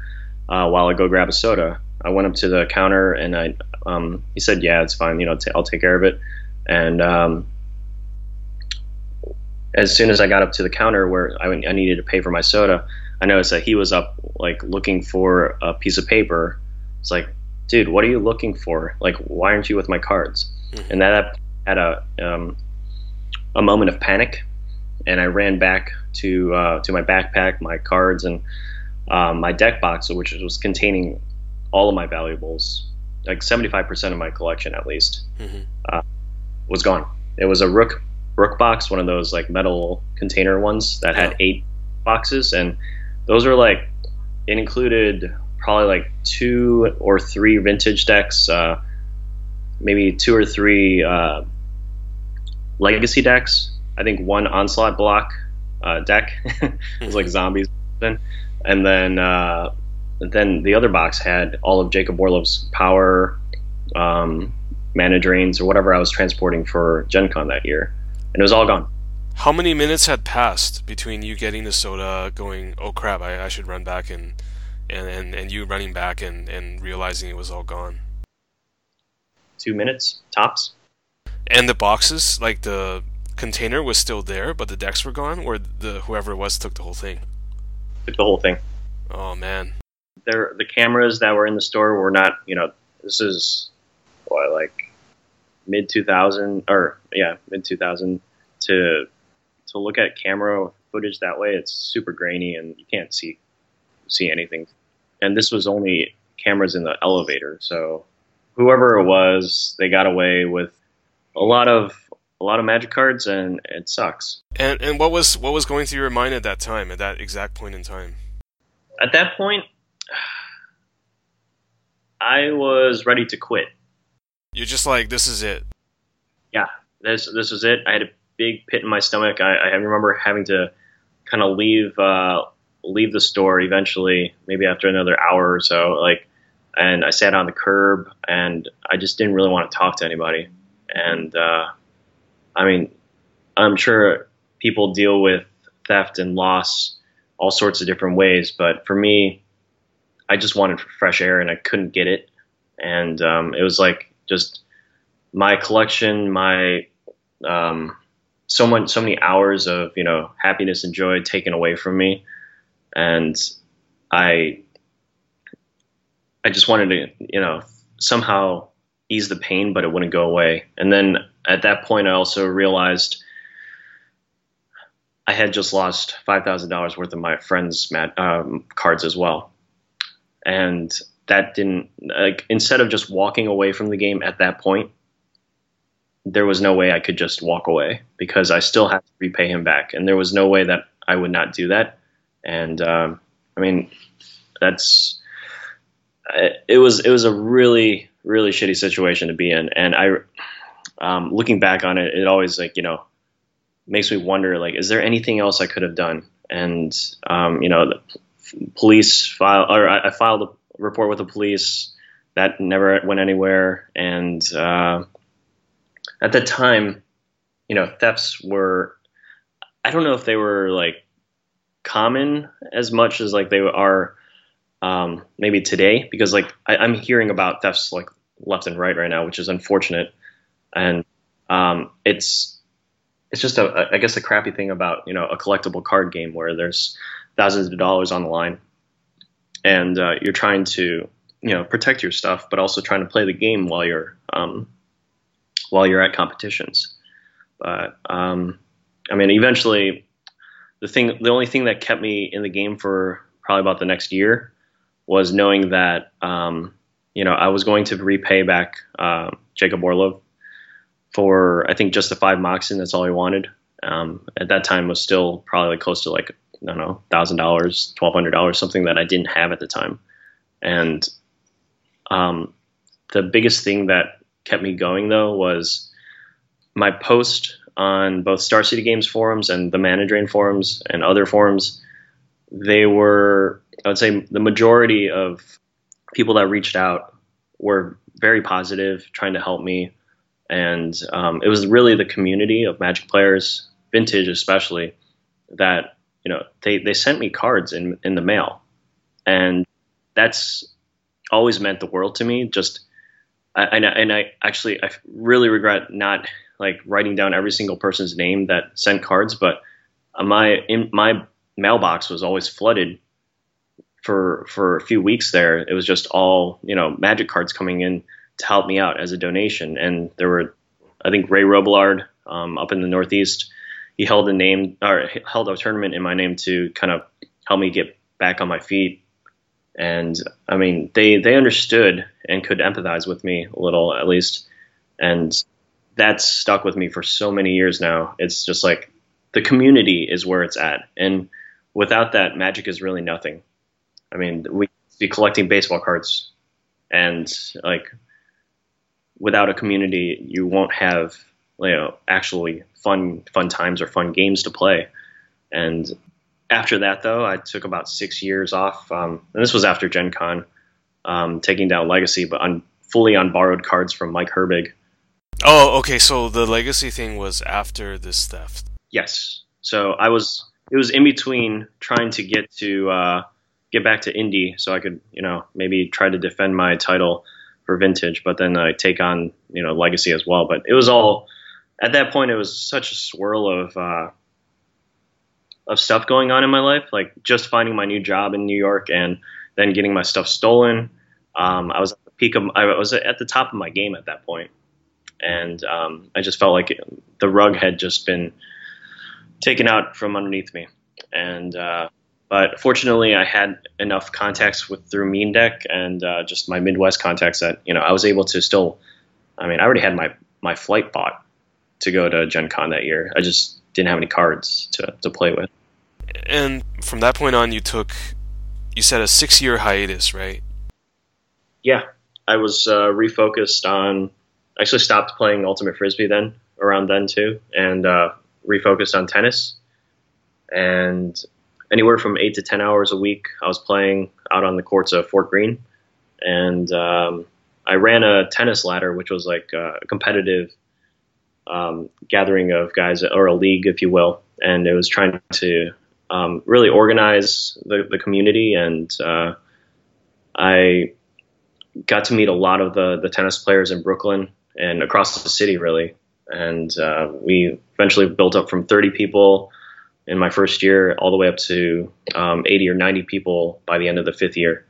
uh, while I go grab a soda?" I went up to the counter and I. Um, he said, "Yeah, it's fine. You know, t- I'll take care of it." And um, as soon as I got up to the counter where I, I needed to pay for my soda, I noticed that he was up like looking for a piece of paper. It's like, dude, what are you looking for? Like, why aren't you with my cards? Mm-hmm. And that had a um, a moment of panic, and I ran back to uh, to my backpack, my cards, and um, my deck box, which was containing all of my valuables, like 75% of my collection at least, mm-hmm. uh, was gone. It was a rook rook box, one of those like metal container ones that had eight boxes, and those were like it included probably like two or three vintage decks, uh, maybe two or three uh, legacy decks. I think one onslaught block uh, deck was like zombies, and then uh, then the other box had all of Jacob Orlov's power, um, mana drains, or whatever I was transporting for Gen Con that year, and it was all gone. How many minutes had passed between you getting the soda, going, "Oh crap, I, I should run back," and and, and, and you running back and, and realizing it was all gone? Two minutes tops. And the boxes, like the container was still there, but the decks were gone, or the whoever it was took the whole thing. Took the whole thing. Oh man. There, the cameras that were in the store were not. You know, this is what like mid two thousand or yeah, mid two thousand to to look at camera footage that way. It's super grainy and you can't see see anything. And this was only cameras in the elevator, so whoever it was, they got away with a lot of a lot of magic cards, and it sucks. And and what was what was going through your mind at that time, at that exact point in time? At that point, I was ready to quit. You're just like, this is it. Yeah, this this was it. I had a big pit in my stomach. I, I remember having to kind of leave uh, leave the store eventually, maybe after another hour or so. Like, and I sat on the curb, and I just didn't really want to talk to anybody and uh, I mean, I'm sure people deal with theft and loss all sorts of different ways, but for me, I just wanted fresh air and I couldn't get it, and um, it was like just my collection, my um, so much, so many hours of you know happiness and joy taken away from me, and I, I just wanted to you know somehow ease the pain, but it wouldn't go away. And then at that point, I also realized I had just lost five thousand dollars worth of my friends' mat, um, cards as well, and that didn't. Like, instead of just walking away from the game at that point, there was no way I could just walk away because I still had to repay him back, and there was no way that I would not do that. And um, I mean, that's it was it was a really really shitty situation to be in. And I, um, looking back on it, it always like you know makes me wonder like, is there anything else I could have done? And um, you know, the police file or I, I, filed a report with the police that never went anywhere. And uh, at the time, you know, thefts were I don't know if they were like common as much as like they are um, maybe today because like I, am hearing about thefts like left and right right now, which is unfortunate, and um, it's it's just a I guess a crappy thing about you know a collectible card game where there's thousands of dollars on the line, and uh, you're trying to you know protect your stuff, but also trying to play the game while you're um, while you're at competitions. But um, I mean, eventually, the thing the only thing that kept me in the game for probably about the next year was knowing that um, you know I was going to repay back uh, Jacob Orlov for I think just the five moxen. That's all he wanted. Um, at that time was still probably close to like I don't know thousand dollars, twelve hundred dollars, something that I didn't have at the time. And um, the biggest thing that kept me going though was my post on both Star City Games forums and the Mana Drain forums and other forums. They were I would say the majority of people that reached out were very positive, trying to help me, and um, it was really the community of Magic players, vintage especially, that you know they they sent me cards in in the mail, and that's always meant the world to me. Just I, and I, and I actually I really regret not like writing down every single person's name that sent cards, but my in my mailbox was always flooded for for a few weeks there, it was just all you know magic cards coming in to help me out as a donation. And there were, I think Ray Robillard um, up in the Northeast, he held a name or held a tournament in my name to kind of help me get back on my feet. And I mean, they they understood and could empathize with me a little at least, and that's stuck with me for so many years now. It's just like the community is where it's at, and without that, magic is really nothing. I mean, we be collecting baseball cards, and like without a community, you won't have you know actually fun fun times or fun games to play. And after that, though, I took about six years off, um, and this was after Gen Con, um, taking down Legacy, but on fully on borrowed cards from Mike Herbig. Oh, okay. So the Legacy thing was after this theft. Yes. So I was. It was in between trying to get to. Uh, get back to Indy so I could, you know, maybe try to defend my title for vintage, but then I take on, you know, legacy as well. But it was all at that point. It was such a swirl of uh, of stuff going on in my life, like just finding my new job in New York and then getting my stuff stolen. Um, I was at the peak of, I was at the top of my game at that point, and um, I just felt like the rug had just been taken out from underneath me, and uh, but fortunately, I had enough contacts with through Meandeck and uh, just my Midwest contacts that you know I was able to still. I mean, I already had my my flight bought to go to Gen Con that year. I just didn't have any cards to to play with. And from that point on, you took you said a six year hiatus, right? Yeah, I was uh, refocused on. Actually, stopped playing Ultimate Frisbee then around then too, and uh, refocused on tennis. And anywhere from eight to ten hours a week. I was playing out on the courts of Fort Greene, and um, I ran a tennis ladder, which was like a competitive um, gathering of guys, or a league, if you will, and it was trying to um, really organize the, the community, and uh, I got to meet a lot of the the tennis players in Brooklyn and across the city, really. And uh, we eventually built up from 30 people in my first year, all the way up to um, 80 or 90 people by the end of the fifth year.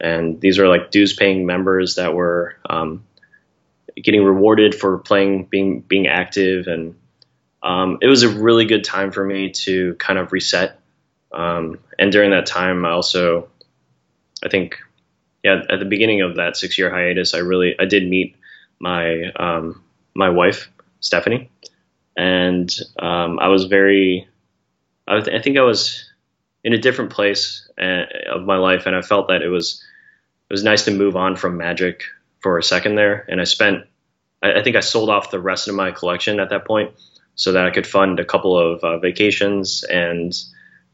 And these are like dues paying members that were um, getting rewarded for playing, being being active, and um, it was a really good time for me to kind of reset. Um, and during that time, I also, I think, yeah, at the beginning of that six year hiatus, I really I did meet my um, my wife Stephanie, and um, I was very I, th- I think I was in a different place uh, of my life, and I felt that it was it was nice to move on from Magic for a second there, and I spent. I, I think I sold off the rest of my collection at that point, so that I could fund a couple of uh, vacations and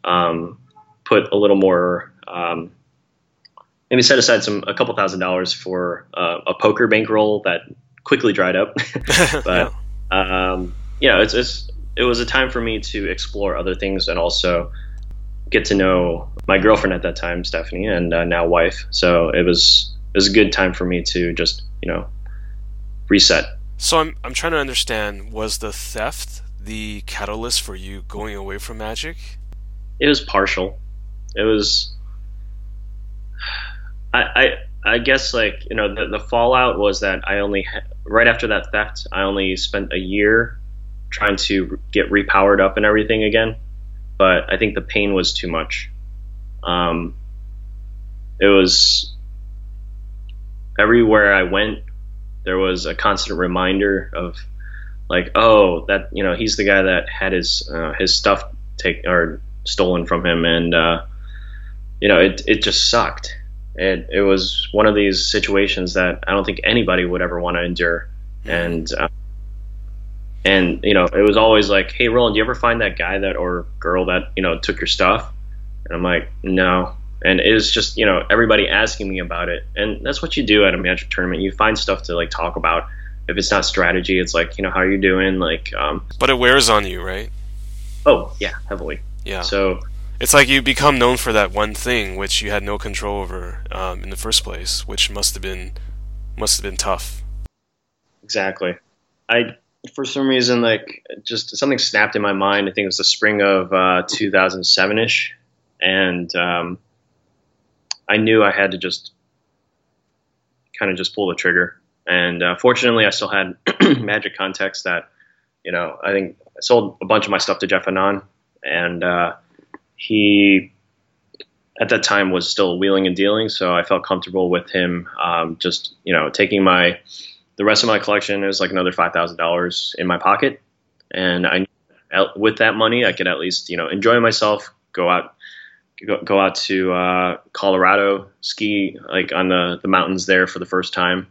um, put a little more. Um, maybe set aside some a couple thousand dollars for uh, a poker bankroll that quickly dried up. but yeah. um, yeah, it's, it's it was a time for me to explore other things and also get to know my girlfriend at that time, Stephanie, and uh, now wife. So it was it was a good time for me to just you know reset. So I'm I'm trying to understand was the theft the catalyst for you going away from magic? It was partial. It was I I, I guess like you know the, the fallout was that I only right after that theft I only spent a year trying to get repowered up and everything again but I think the pain was too much. Um, it was everywhere I went, there was a constant reminder of like, oh, that you know, he's the guy that had his uh, his stuff take or stolen from him, and uh, you know, it it just sucked. It it was one of these situations that I don't think anybody would ever want to endure, and uh, and you know, it was always like, "Hey, Roland, do you ever find that guy that or girl that you know took your stuff?" And I'm like, "No." And it was just you know everybody asking me about it, and that's what you do at a magic tournament. You find stuff to like talk about. If it's not strategy, it's like you know how are you doing, like. Um, but it wears on you, right? Oh yeah, heavily. Yeah. So it's like you become known for that one thing which you had no control over um, in the first place, which must have been must have been tough. Exactly. I for some reason, like just something snapped in my mind. I think it was the spring of uh, 2007 ish, and um, I knew I had to just kind of just pull the trigger. And uh, fortunately, I still had magic contacts that, you know, I think I sold a bunch of my stuff to Jeff Anon, and uh, he at that time was still wheeling and dealing, so I felt comfortable with him um, just you know taking my the rest of my collection is like another five thousand dollars in my pocket, and I with that money I could at least you know enjoy myself, go out go, go out to uh, Colorado, ski like on the the mountains there for the first time,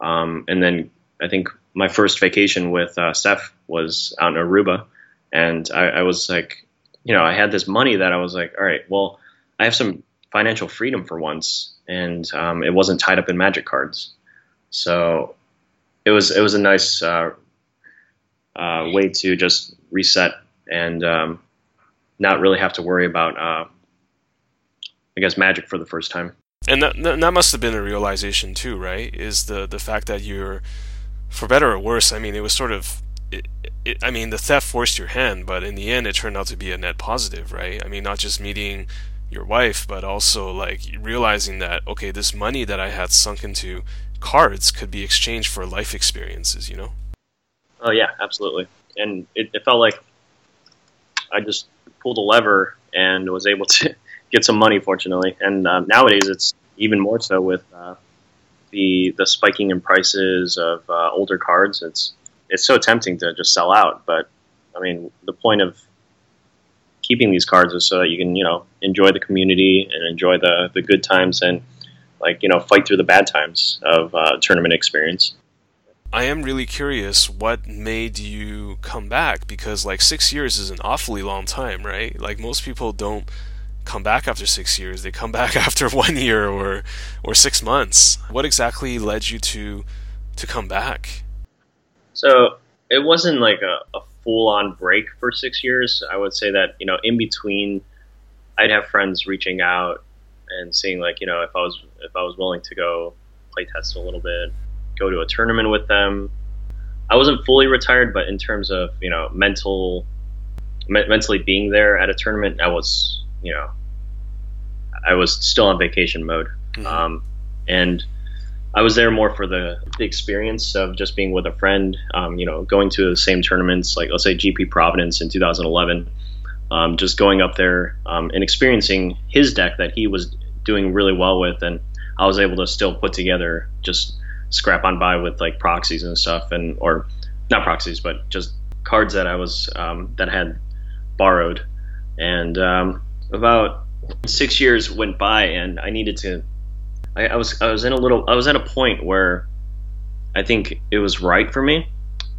um, and then I think my first vacation with uh, Steph was out in Aruba, and I, I was like, you know, I had this money that I was like, all right, well, I have some financial freedom for once, and um, it wasn't tied up in magic cards. So it was it was a nice uh, uh, way to just reset and um, not really have to worry about uh, I guess magic for the first time. And that that must have been a realization too, right? Is the the fact that you're, for better or worse, I mean, it was sort of. It, it, I mean, the theft forced your hand, but in the end, it turned out to be a net positive, right? I mean, not just meeting your wife, but also like realizing that okay, this money that I had sunk into cards could be exchanged for life experiences, you know? Oh yeah, absolutely. And it, it felt like I just pulled a lever and was able to get some money, fortunately. And um, nowadays, it's even more so with uh, the the spiking in prices of uh, older cards. It's it's so tempting to just sell out, but I mean, the point of keeping these cards is so that you can you know enjoy the community and enjoy the the good times and like you know fight through the bad times of uh, tournament experience. I am really curious what made you come back because like six years is an awfully long time, right? Like most people don't come back after six years; they come back after one year or or six months. What exactly led you to to come back? So it wasn't like a, a full on break for six years. I would say that you know in between, I'd have friends reaching out and seeing like you know if I was if I was willing to go play test a little bit, go to a tournament with them. I wasn't fully retired, but in terms of you know mental, me- mentally being there at a tournament, I was you know I was still on vacation mode, mm-hmm. um, and I was there more for the, the experience of just being with a friend. Um, you know, going to the same tournaments, like let's say GP Providence in 2011. Um, just going up there um, and experiencing his deck that he was doing really well with, and I was able to still put together just scrap on by with like proxies and stuff, and or not proxies, but just cards that I was um, that I had borrowed, and um, about six years went by, and I needed to I, I was I was in a little I was at a point where I think it was right for me.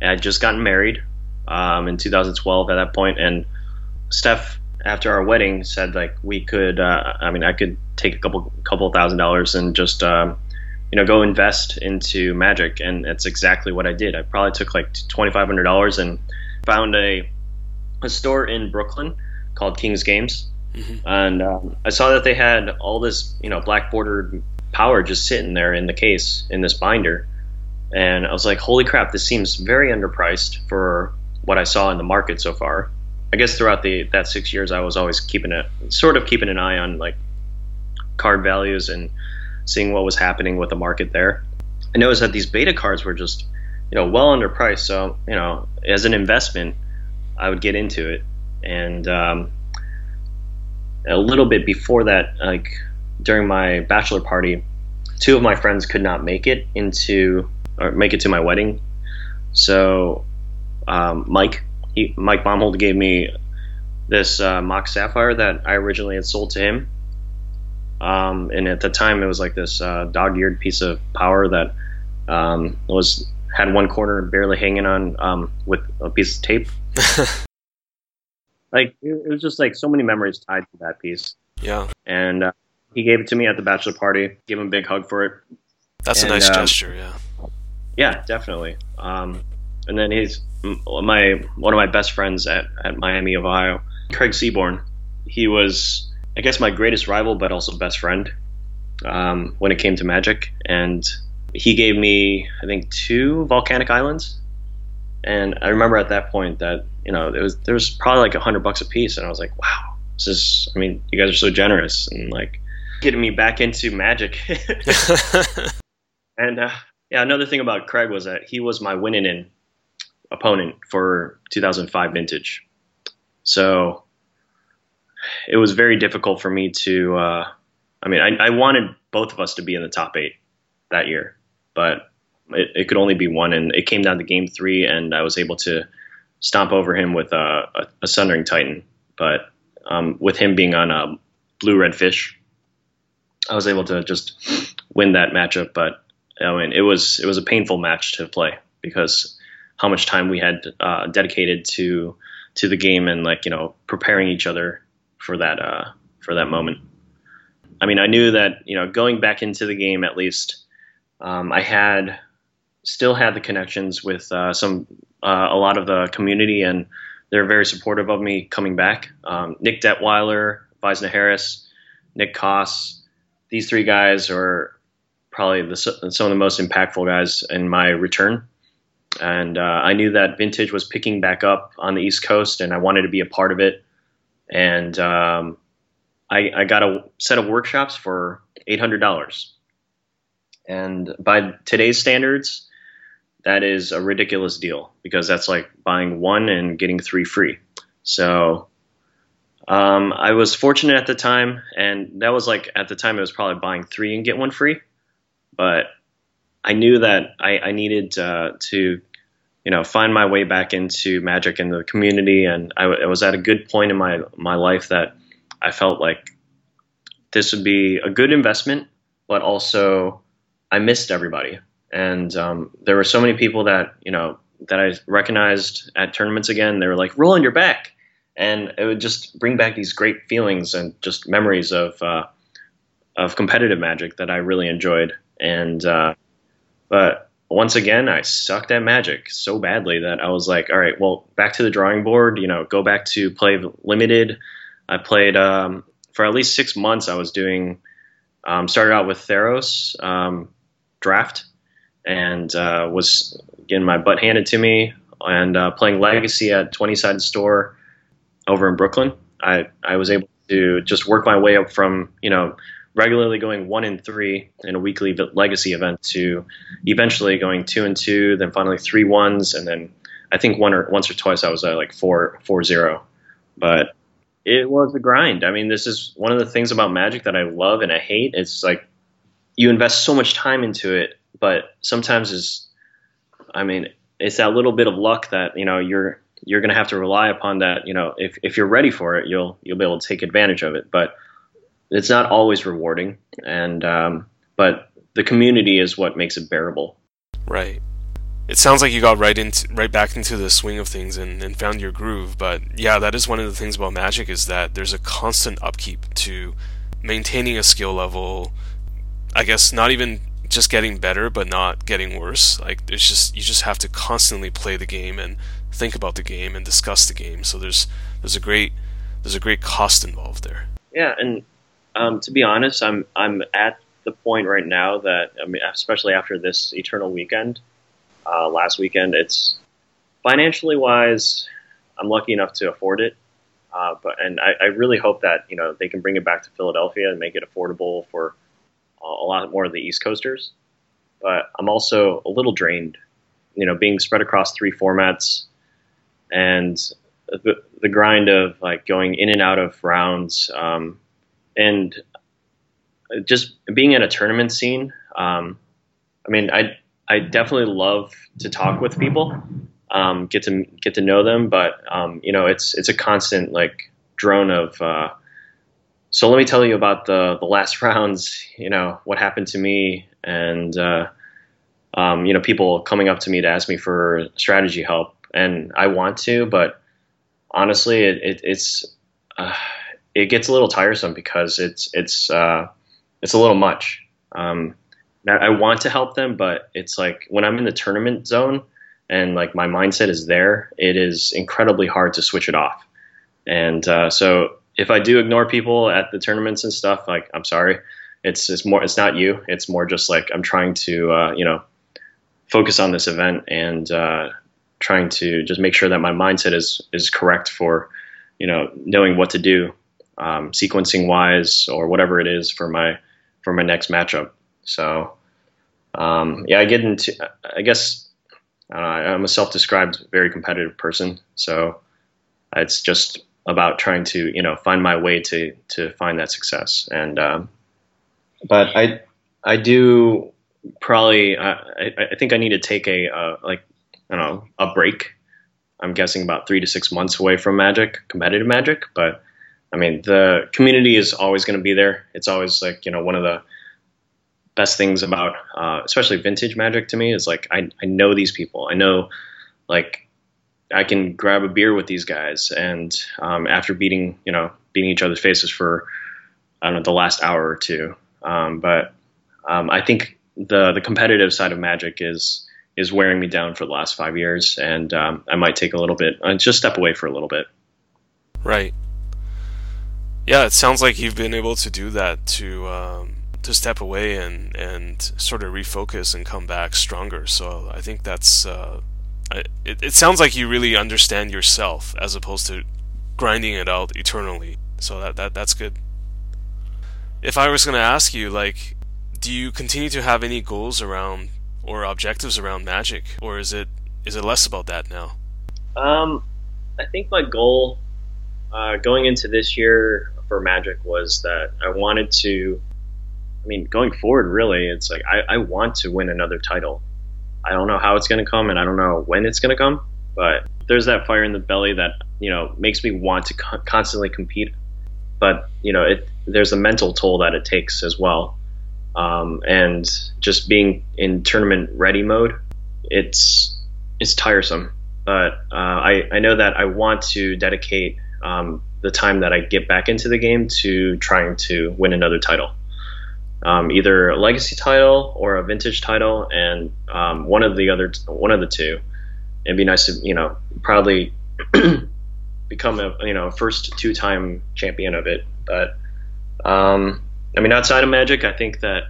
I had just gotten married um, in 2012 at that point, and Steph after our wedding said like we could uh, I mean I could take a couple couple thousand dollars and just um, you know go invest into Magic, and that's exactly what I did. I probably took like twenty five hundred dollars and found a a store in Brooklyn called King's Games, mm-hmm. and um, I saw that they had all this you know black bordered power just sitting there in the case in this binder, and I was like, holy crap, this seems very underpriced for what I saw in the market so far. I guess throughout the that six years, I was always keeping a sort of keeping an eye on like card values and seeing what was happening with the market there. I noticed that these beta cards were just you know well underpriced. So you know, as an investment, I would get into it. And um, a little bit before that, like during my bachelor party, two of my friends could not make it into or make it to my wedding. So um, Mike, he, Mike Baumhold gave me this uh, Mox Sapphire that I originally had sold to him. Um, and at the time, it was like this uh, dog-eared piece of power that um, was had one corner barely hanging on um, with a piece of tape. like it, was just like so many memories tied to that piece. Yeah. And uh, he gave it to me at the bachelor party. Gave him a big hug for it. That's and, a nice um, gesture. Yeah. Yeah, definitely. Um, and then he's my one of my best friends at, at Miami of Ohio, Craig Seaborn. He was, I guess, my greatest rival, but also best friend um, when it came to Magic. And he gave me, I think, two volcanic islands. And I remember at that point that you know it was there was probably like a hundred bucks a piece, and I was like, wow, this is. I mean, you guys are so generous and like getting me back into Magic. and uh, yeah, another thing about Craig was that he was my winning in opponent for 2005 vintage. So it was very difficult for me to. Uh, I mean, I, I, wanted both of us to be in the top eight that year, but it, it, could only be one, and it came down to game three, and I was able to stomp over him with a, a, a Sundering Titan. But um, with him being on a blue red fish, I was able to just win that matchup. But I mean, it was it was a painful match to play because how much time we had uh, dedicated to to the game and like you know preparing each other for that uh, for that moment. I mean, I knew that you know going back into the game at least, um, I had still had the connections with uh, some uh, a lot of the community, and they're very supportive of me coming back. Um, Nick Detweiler, Visna Harris, Nick Coss, these three guys are probably the, some of the most impactful guys in my return and uh, I knew that vintage was picking back up on the East Coast, and I wanted to be a part of it. And um, I, I, got a set of workshops for eight hundred dollars, and by today's standards, that is a ridiculous deal because that's like buying one and getting three free. So um, I was fortunate at the time, and that was like at the time it was probably buying three and get one free, but I knew that I, I needed uh, to, you know, find my way back into magic in the community, and I, I, was at a good point in my my life that I felt like this would be a good investment, but also I missed everybody, and um, there were so many people that you know that I recognized at tournaments again. They were like, "Roll on you're back," and it would just bring back these great feelings and just memories of uh, of competitive magic that I really enjoyed, and uh, but once again, I sucked at Magic so badly that I was like, all right, well, back to the drawing board. You know, go back to play limited. I played um, for at least six months. I was doing um, started out with Theros um, draft and uh, was getting my butt handed to me and uh, playing Legacy at 20 sided store over in Brooklyn. I I was able to just work my way up from you know regularly going one and three in a weekly legacy event to eventually going two and two, then finally three ones, and then I think one or once or twice I was at like four four zero. But it was a grind. I mean, this is one of the things about Magic that I love and I hate. It's like you invest so much time into it, but sometimes it's, I mean, it's that little bit of luck that you know you're you're going to have to rely upon that. You know, if if you're ready for it, you'll you'll be able to take advantage of it. But it's not always rewarding. And um, but the community is what makes it bearable. Right. It sounds like you got right into right back into the swing of things and, and found your groove. But yeah, that is one of the things about Magic is that there's a constant upkeep to maintaining a skill level. I guess not even just getting better, but not getting worse. Like it's just you just have to constantly play the game and think about the game and discuss the game. So there's there's a great there's a great cost involved there. Yeah, and um, to be honest, I'm I'm at the point right now that I mean, especially after this Eternal weekend, uh, last weekend, it's financially wise, I'm lucky enough to afford it. Uh, but and I, I, really hope that you know they can bring it back to Philadelphia and make it affordable for a lot more of the East Coasters. But I'm also a little drained, you know, being spread across three formats and the, the grind of like going in and out of rounds um, and just being in a tournament scene. Um, I mean, I I definitely love to talk with people, um, get to get to know them, but um, you know, it's it's a constant like drone of. Uh, so let me tell you about the the last rounds. You know what happened to me, and uh, um, you know people coming up to me to ask me for strategy help, and I want to, but honestly, it, it it's uh, it gets a little tiresome because it's it's uh, it's a little much. Um, I want to help them, but it's like when I'm in the tournament zone and like my mindset is there, it is incredibly hard to switch it off. And uh, so if I do ignore people at the tournaments and stuff, like I'm sorry, it's it's more it's not you. It's more just like I'm trying to uh, you know focus on this event and uh, trying to just make sure that my mindset is is correct for you know knowing what to do um, sequencing wise or whatever it is for my for my next matchup. So um, yeah, I get into I guess uh, I'm a self-described very competitive person, so it's just about trying to you know find my way to to find that success. And um, but I I do probably I, I think I need to take a uh, like I don't know a break. I'm guessing about three to six months away from Magic, competitive Magic, but I mean, the community is always going to be there. It's always like, you know, one of the best things about, uh, especially vintage magic to me is like, I, I know these people. I know, like, I can grab a beer with these guys. And um, after beating, you know, beating each other's faces for, I don't know, the last hour or two. Um, but um, I think the, the competitive side of magic is, is wearing me down for the last five years. And um, I might take a little bit, uh, just step away for a little bit. Right. Yeah, it sounds like you've been able to do that to um, to step away and and sort of refocus and come back stronger. So I think that's uh, it. It sounds like you really understand yourself as opposed to grinding it out eternally. So that that that's good. If I was going to ask you, like, do you continue to have any goals around or objectives around magic, or is it is it less about that now? Um, I think my goal uh, going into this year for Magic was that I wanted to. I mean, going forward, really, it's like I, I want to win another title. I don't know how it's going to come, and I don't know when it's going to come, but there's that fire in the belly that you know makes me want to co- constantly compete. But you know, it there's a mental toll that it takes as well, um, and just being in tournament ready mode, it's it's tiresome. But uh, I I know that I want to dedicate um, the time that I get back into the game to trying to win another title. Um, either a legacy title or a vintage title, and um, one of the other one of the two. It'd be nice to you know proudly become a you know first two time champion of it. But um, I mean, outside of Magic, I think that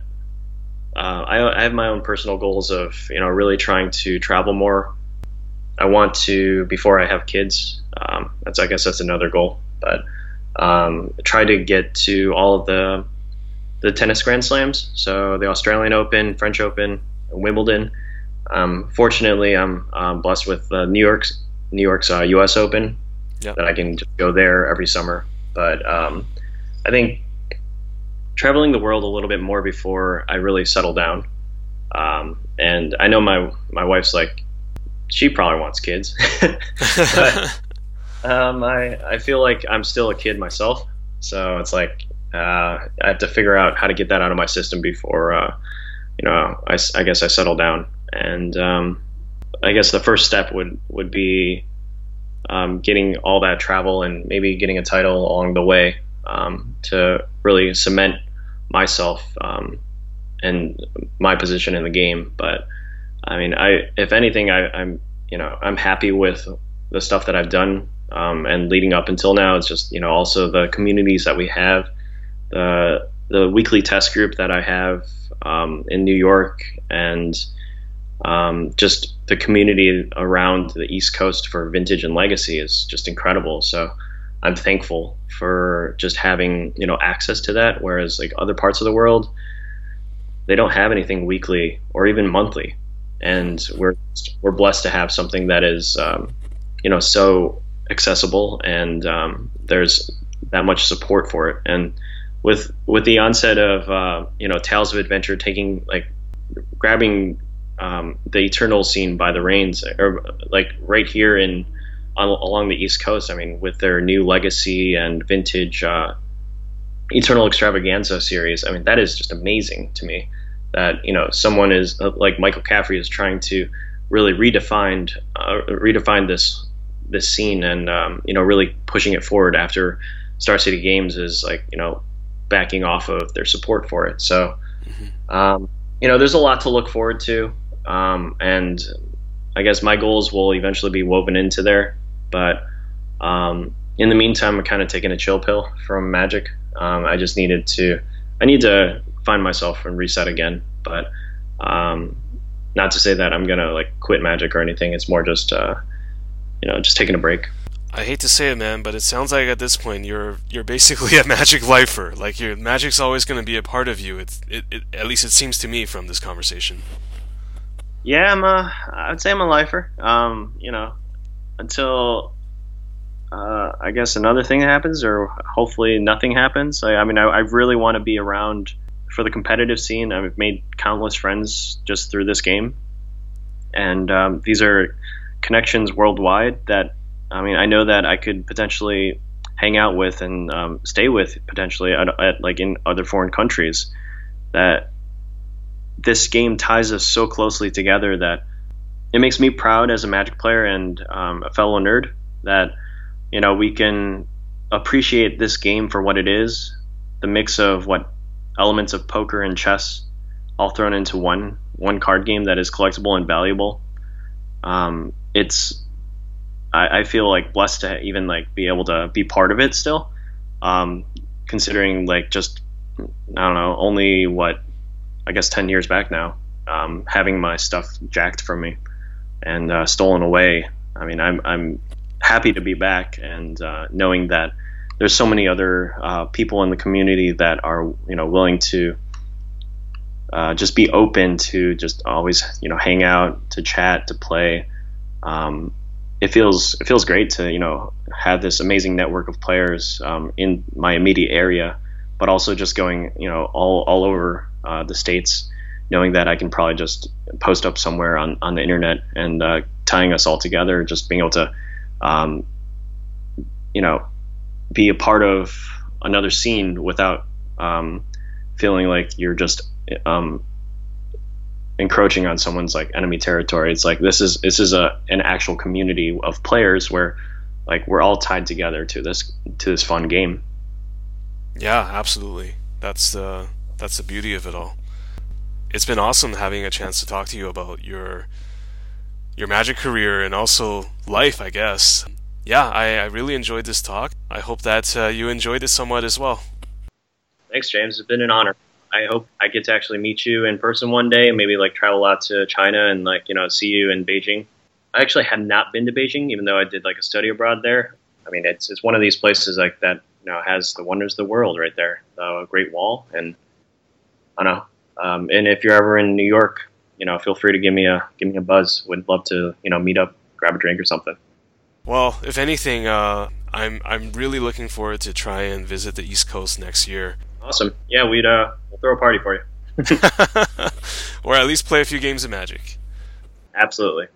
uh, I, I have my own personal goals of you know really trying to travel more. I want to before I have kids. Um, that's I guess that's another goal but um, try to get to all of the the tennis Grand Slams. So the Australian Open, French Open, Wimbledon. Um, fortunately, I'm um, blessed with uh, New York's New York's uh, U.S. Open yep. that I can just go there every summer. But um, I think traveling the world a little bit more before I really settle down. Um, and I know my my wife's like, she probably wants kids, but um, I I feel like I'm still a kid myself, so it's like Uh, I have to figure out how to get that out of my system before, uh, you know, I, I, guess I settle down. And um, I guess the first step would would be um, getting all that travel and maybe getting a title along the way um, to really cement myself um, and my position in the game. But I mean, I if anything, I, I'm you know I'm happy with the stuff that I've done um, and leading up until now. It's just you know also the communities that we have, the the weekly test group that I have um, in New York, and um, just the community around the East Coast for vintage and legacy is just incredible. So I'm thankful for just having you know access to that. Whereas like other parts of the world, they don't have anything weekly or even monthly, and we're we're blessed to have something that is um, you know so accessible and um, there's that much support for it. And with with the onset of uh, you know Tales of Adventure taking like grabbing um, the Eternal scene by the reins, or like right here in on, along the East Coast. I mean, with their new Legacy and Vintage uh, Eternal Extravaganza series, I mean that is just amazing to me. That you know someone is uh, like Michael Caffrey is trying to really redefine uh, redefine this this scene and um, you know really pushing it forward after Star City Games is like you know backing off of their support for it. So mm-hmm. um, you know there's a lot to look forward to, um, and I guess my goals will eventually be woven into there. But um, in the meantime, I'm kind of taking a chill pill from Magic. Um, I just needed to I need to find myself and reset again. But um, not to say that I'm gonna like quit Magic or anything. It's more just uh, you know, just taking a break. I hate to say it, man, but it sounds like at this point you're you're basically a magic lifer. Like your magic's always going to be a part of you. It's it, it, at least it seems to me from this conversation. Yeah, I'm a. I'd say I'm a lifer. Um, you know, until uh, I guess another thing happens, or hopefully nothing happens. I, I mean, I, I really want to be around for the competitive scene. I've made countless friends just through this game, and um, these are connections worldwide that I mean I know that I could potentially hang out with and um, stay with potentially at, at, like in other foreign countries that this game ties us so closely together that it makes me proud as a magic player and um, a fellow nerd that you know we can appreciate this game for what it is the mix of what elements of poker and chess all thrown into one one card game that is collectible and valuable. Um, it's I, I, feel like blessed to even like be able to be part of it still. Um, considering like just I don't know only what I guess ten years back now, um, having my stuff jacked from me and uh, stolen away. I mean I'm I'm happy to be back and uh, knowing that there's so many other uh, people in the community that are you know willing to uh, just be open to just always you know hang out to chat to play um, it feels it feels great to you know have this amazing network of players um, in my immediate area, but also just going you know all all over uh, the states, knowing that I can probably just post up somewhere on on the internet and uh, tying us all together, just being able to, um, you know, be a part of another scene without um, feeling like you're just um, encroaching on someone's like enemy territory. It's like this is this is a an actual community of players where like we're all tied together to this to this fun game. Yeah, absolutely. That's the that's the beauty of it all. It's been awesome having a chance to talk to you about your your magic career and also life, I guess. Yeah, I, I really enjoyed this talk. I hope that uh, you enjoyed it somewhat as well. Thanks, James. It's been an honor. I hope I get to actually meet you in person one day. and Maybe like travel out to China and like you know see you in Beijing. I actually had not been to Beijing, even though I did like a study abroad there. I mean, it's it's one of these places like that you know has the wonders of the world right there, the Great Wall, and I don't know. Um, and if you're ever in New York, you know, feel free to give me a give me a buzz. Would love to you know meet up, grab a drink or something. Well, if anything, uh, I'm I'm really looking forward to try and visit the East Coast next year. Awesome. Yeah, we'd uh, we'll throw a party for you. or at least play a few games of Magic. Absolutely.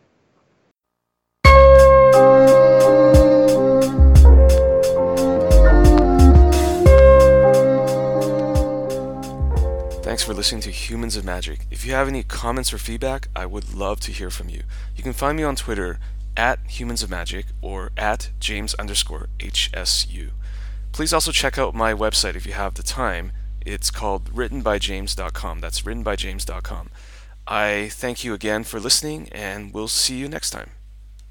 Thanks for listening to Humans of Magic. If you have any comments or feedback, I would love to hear from you. You can find me on Twitter at Humans of Magic or at James underscore HSU. Please also check out my website if you have the time. It's called writtenbyjames.com. That's writtenbyjames.com. I thank you again for listening, and we'll see you next time.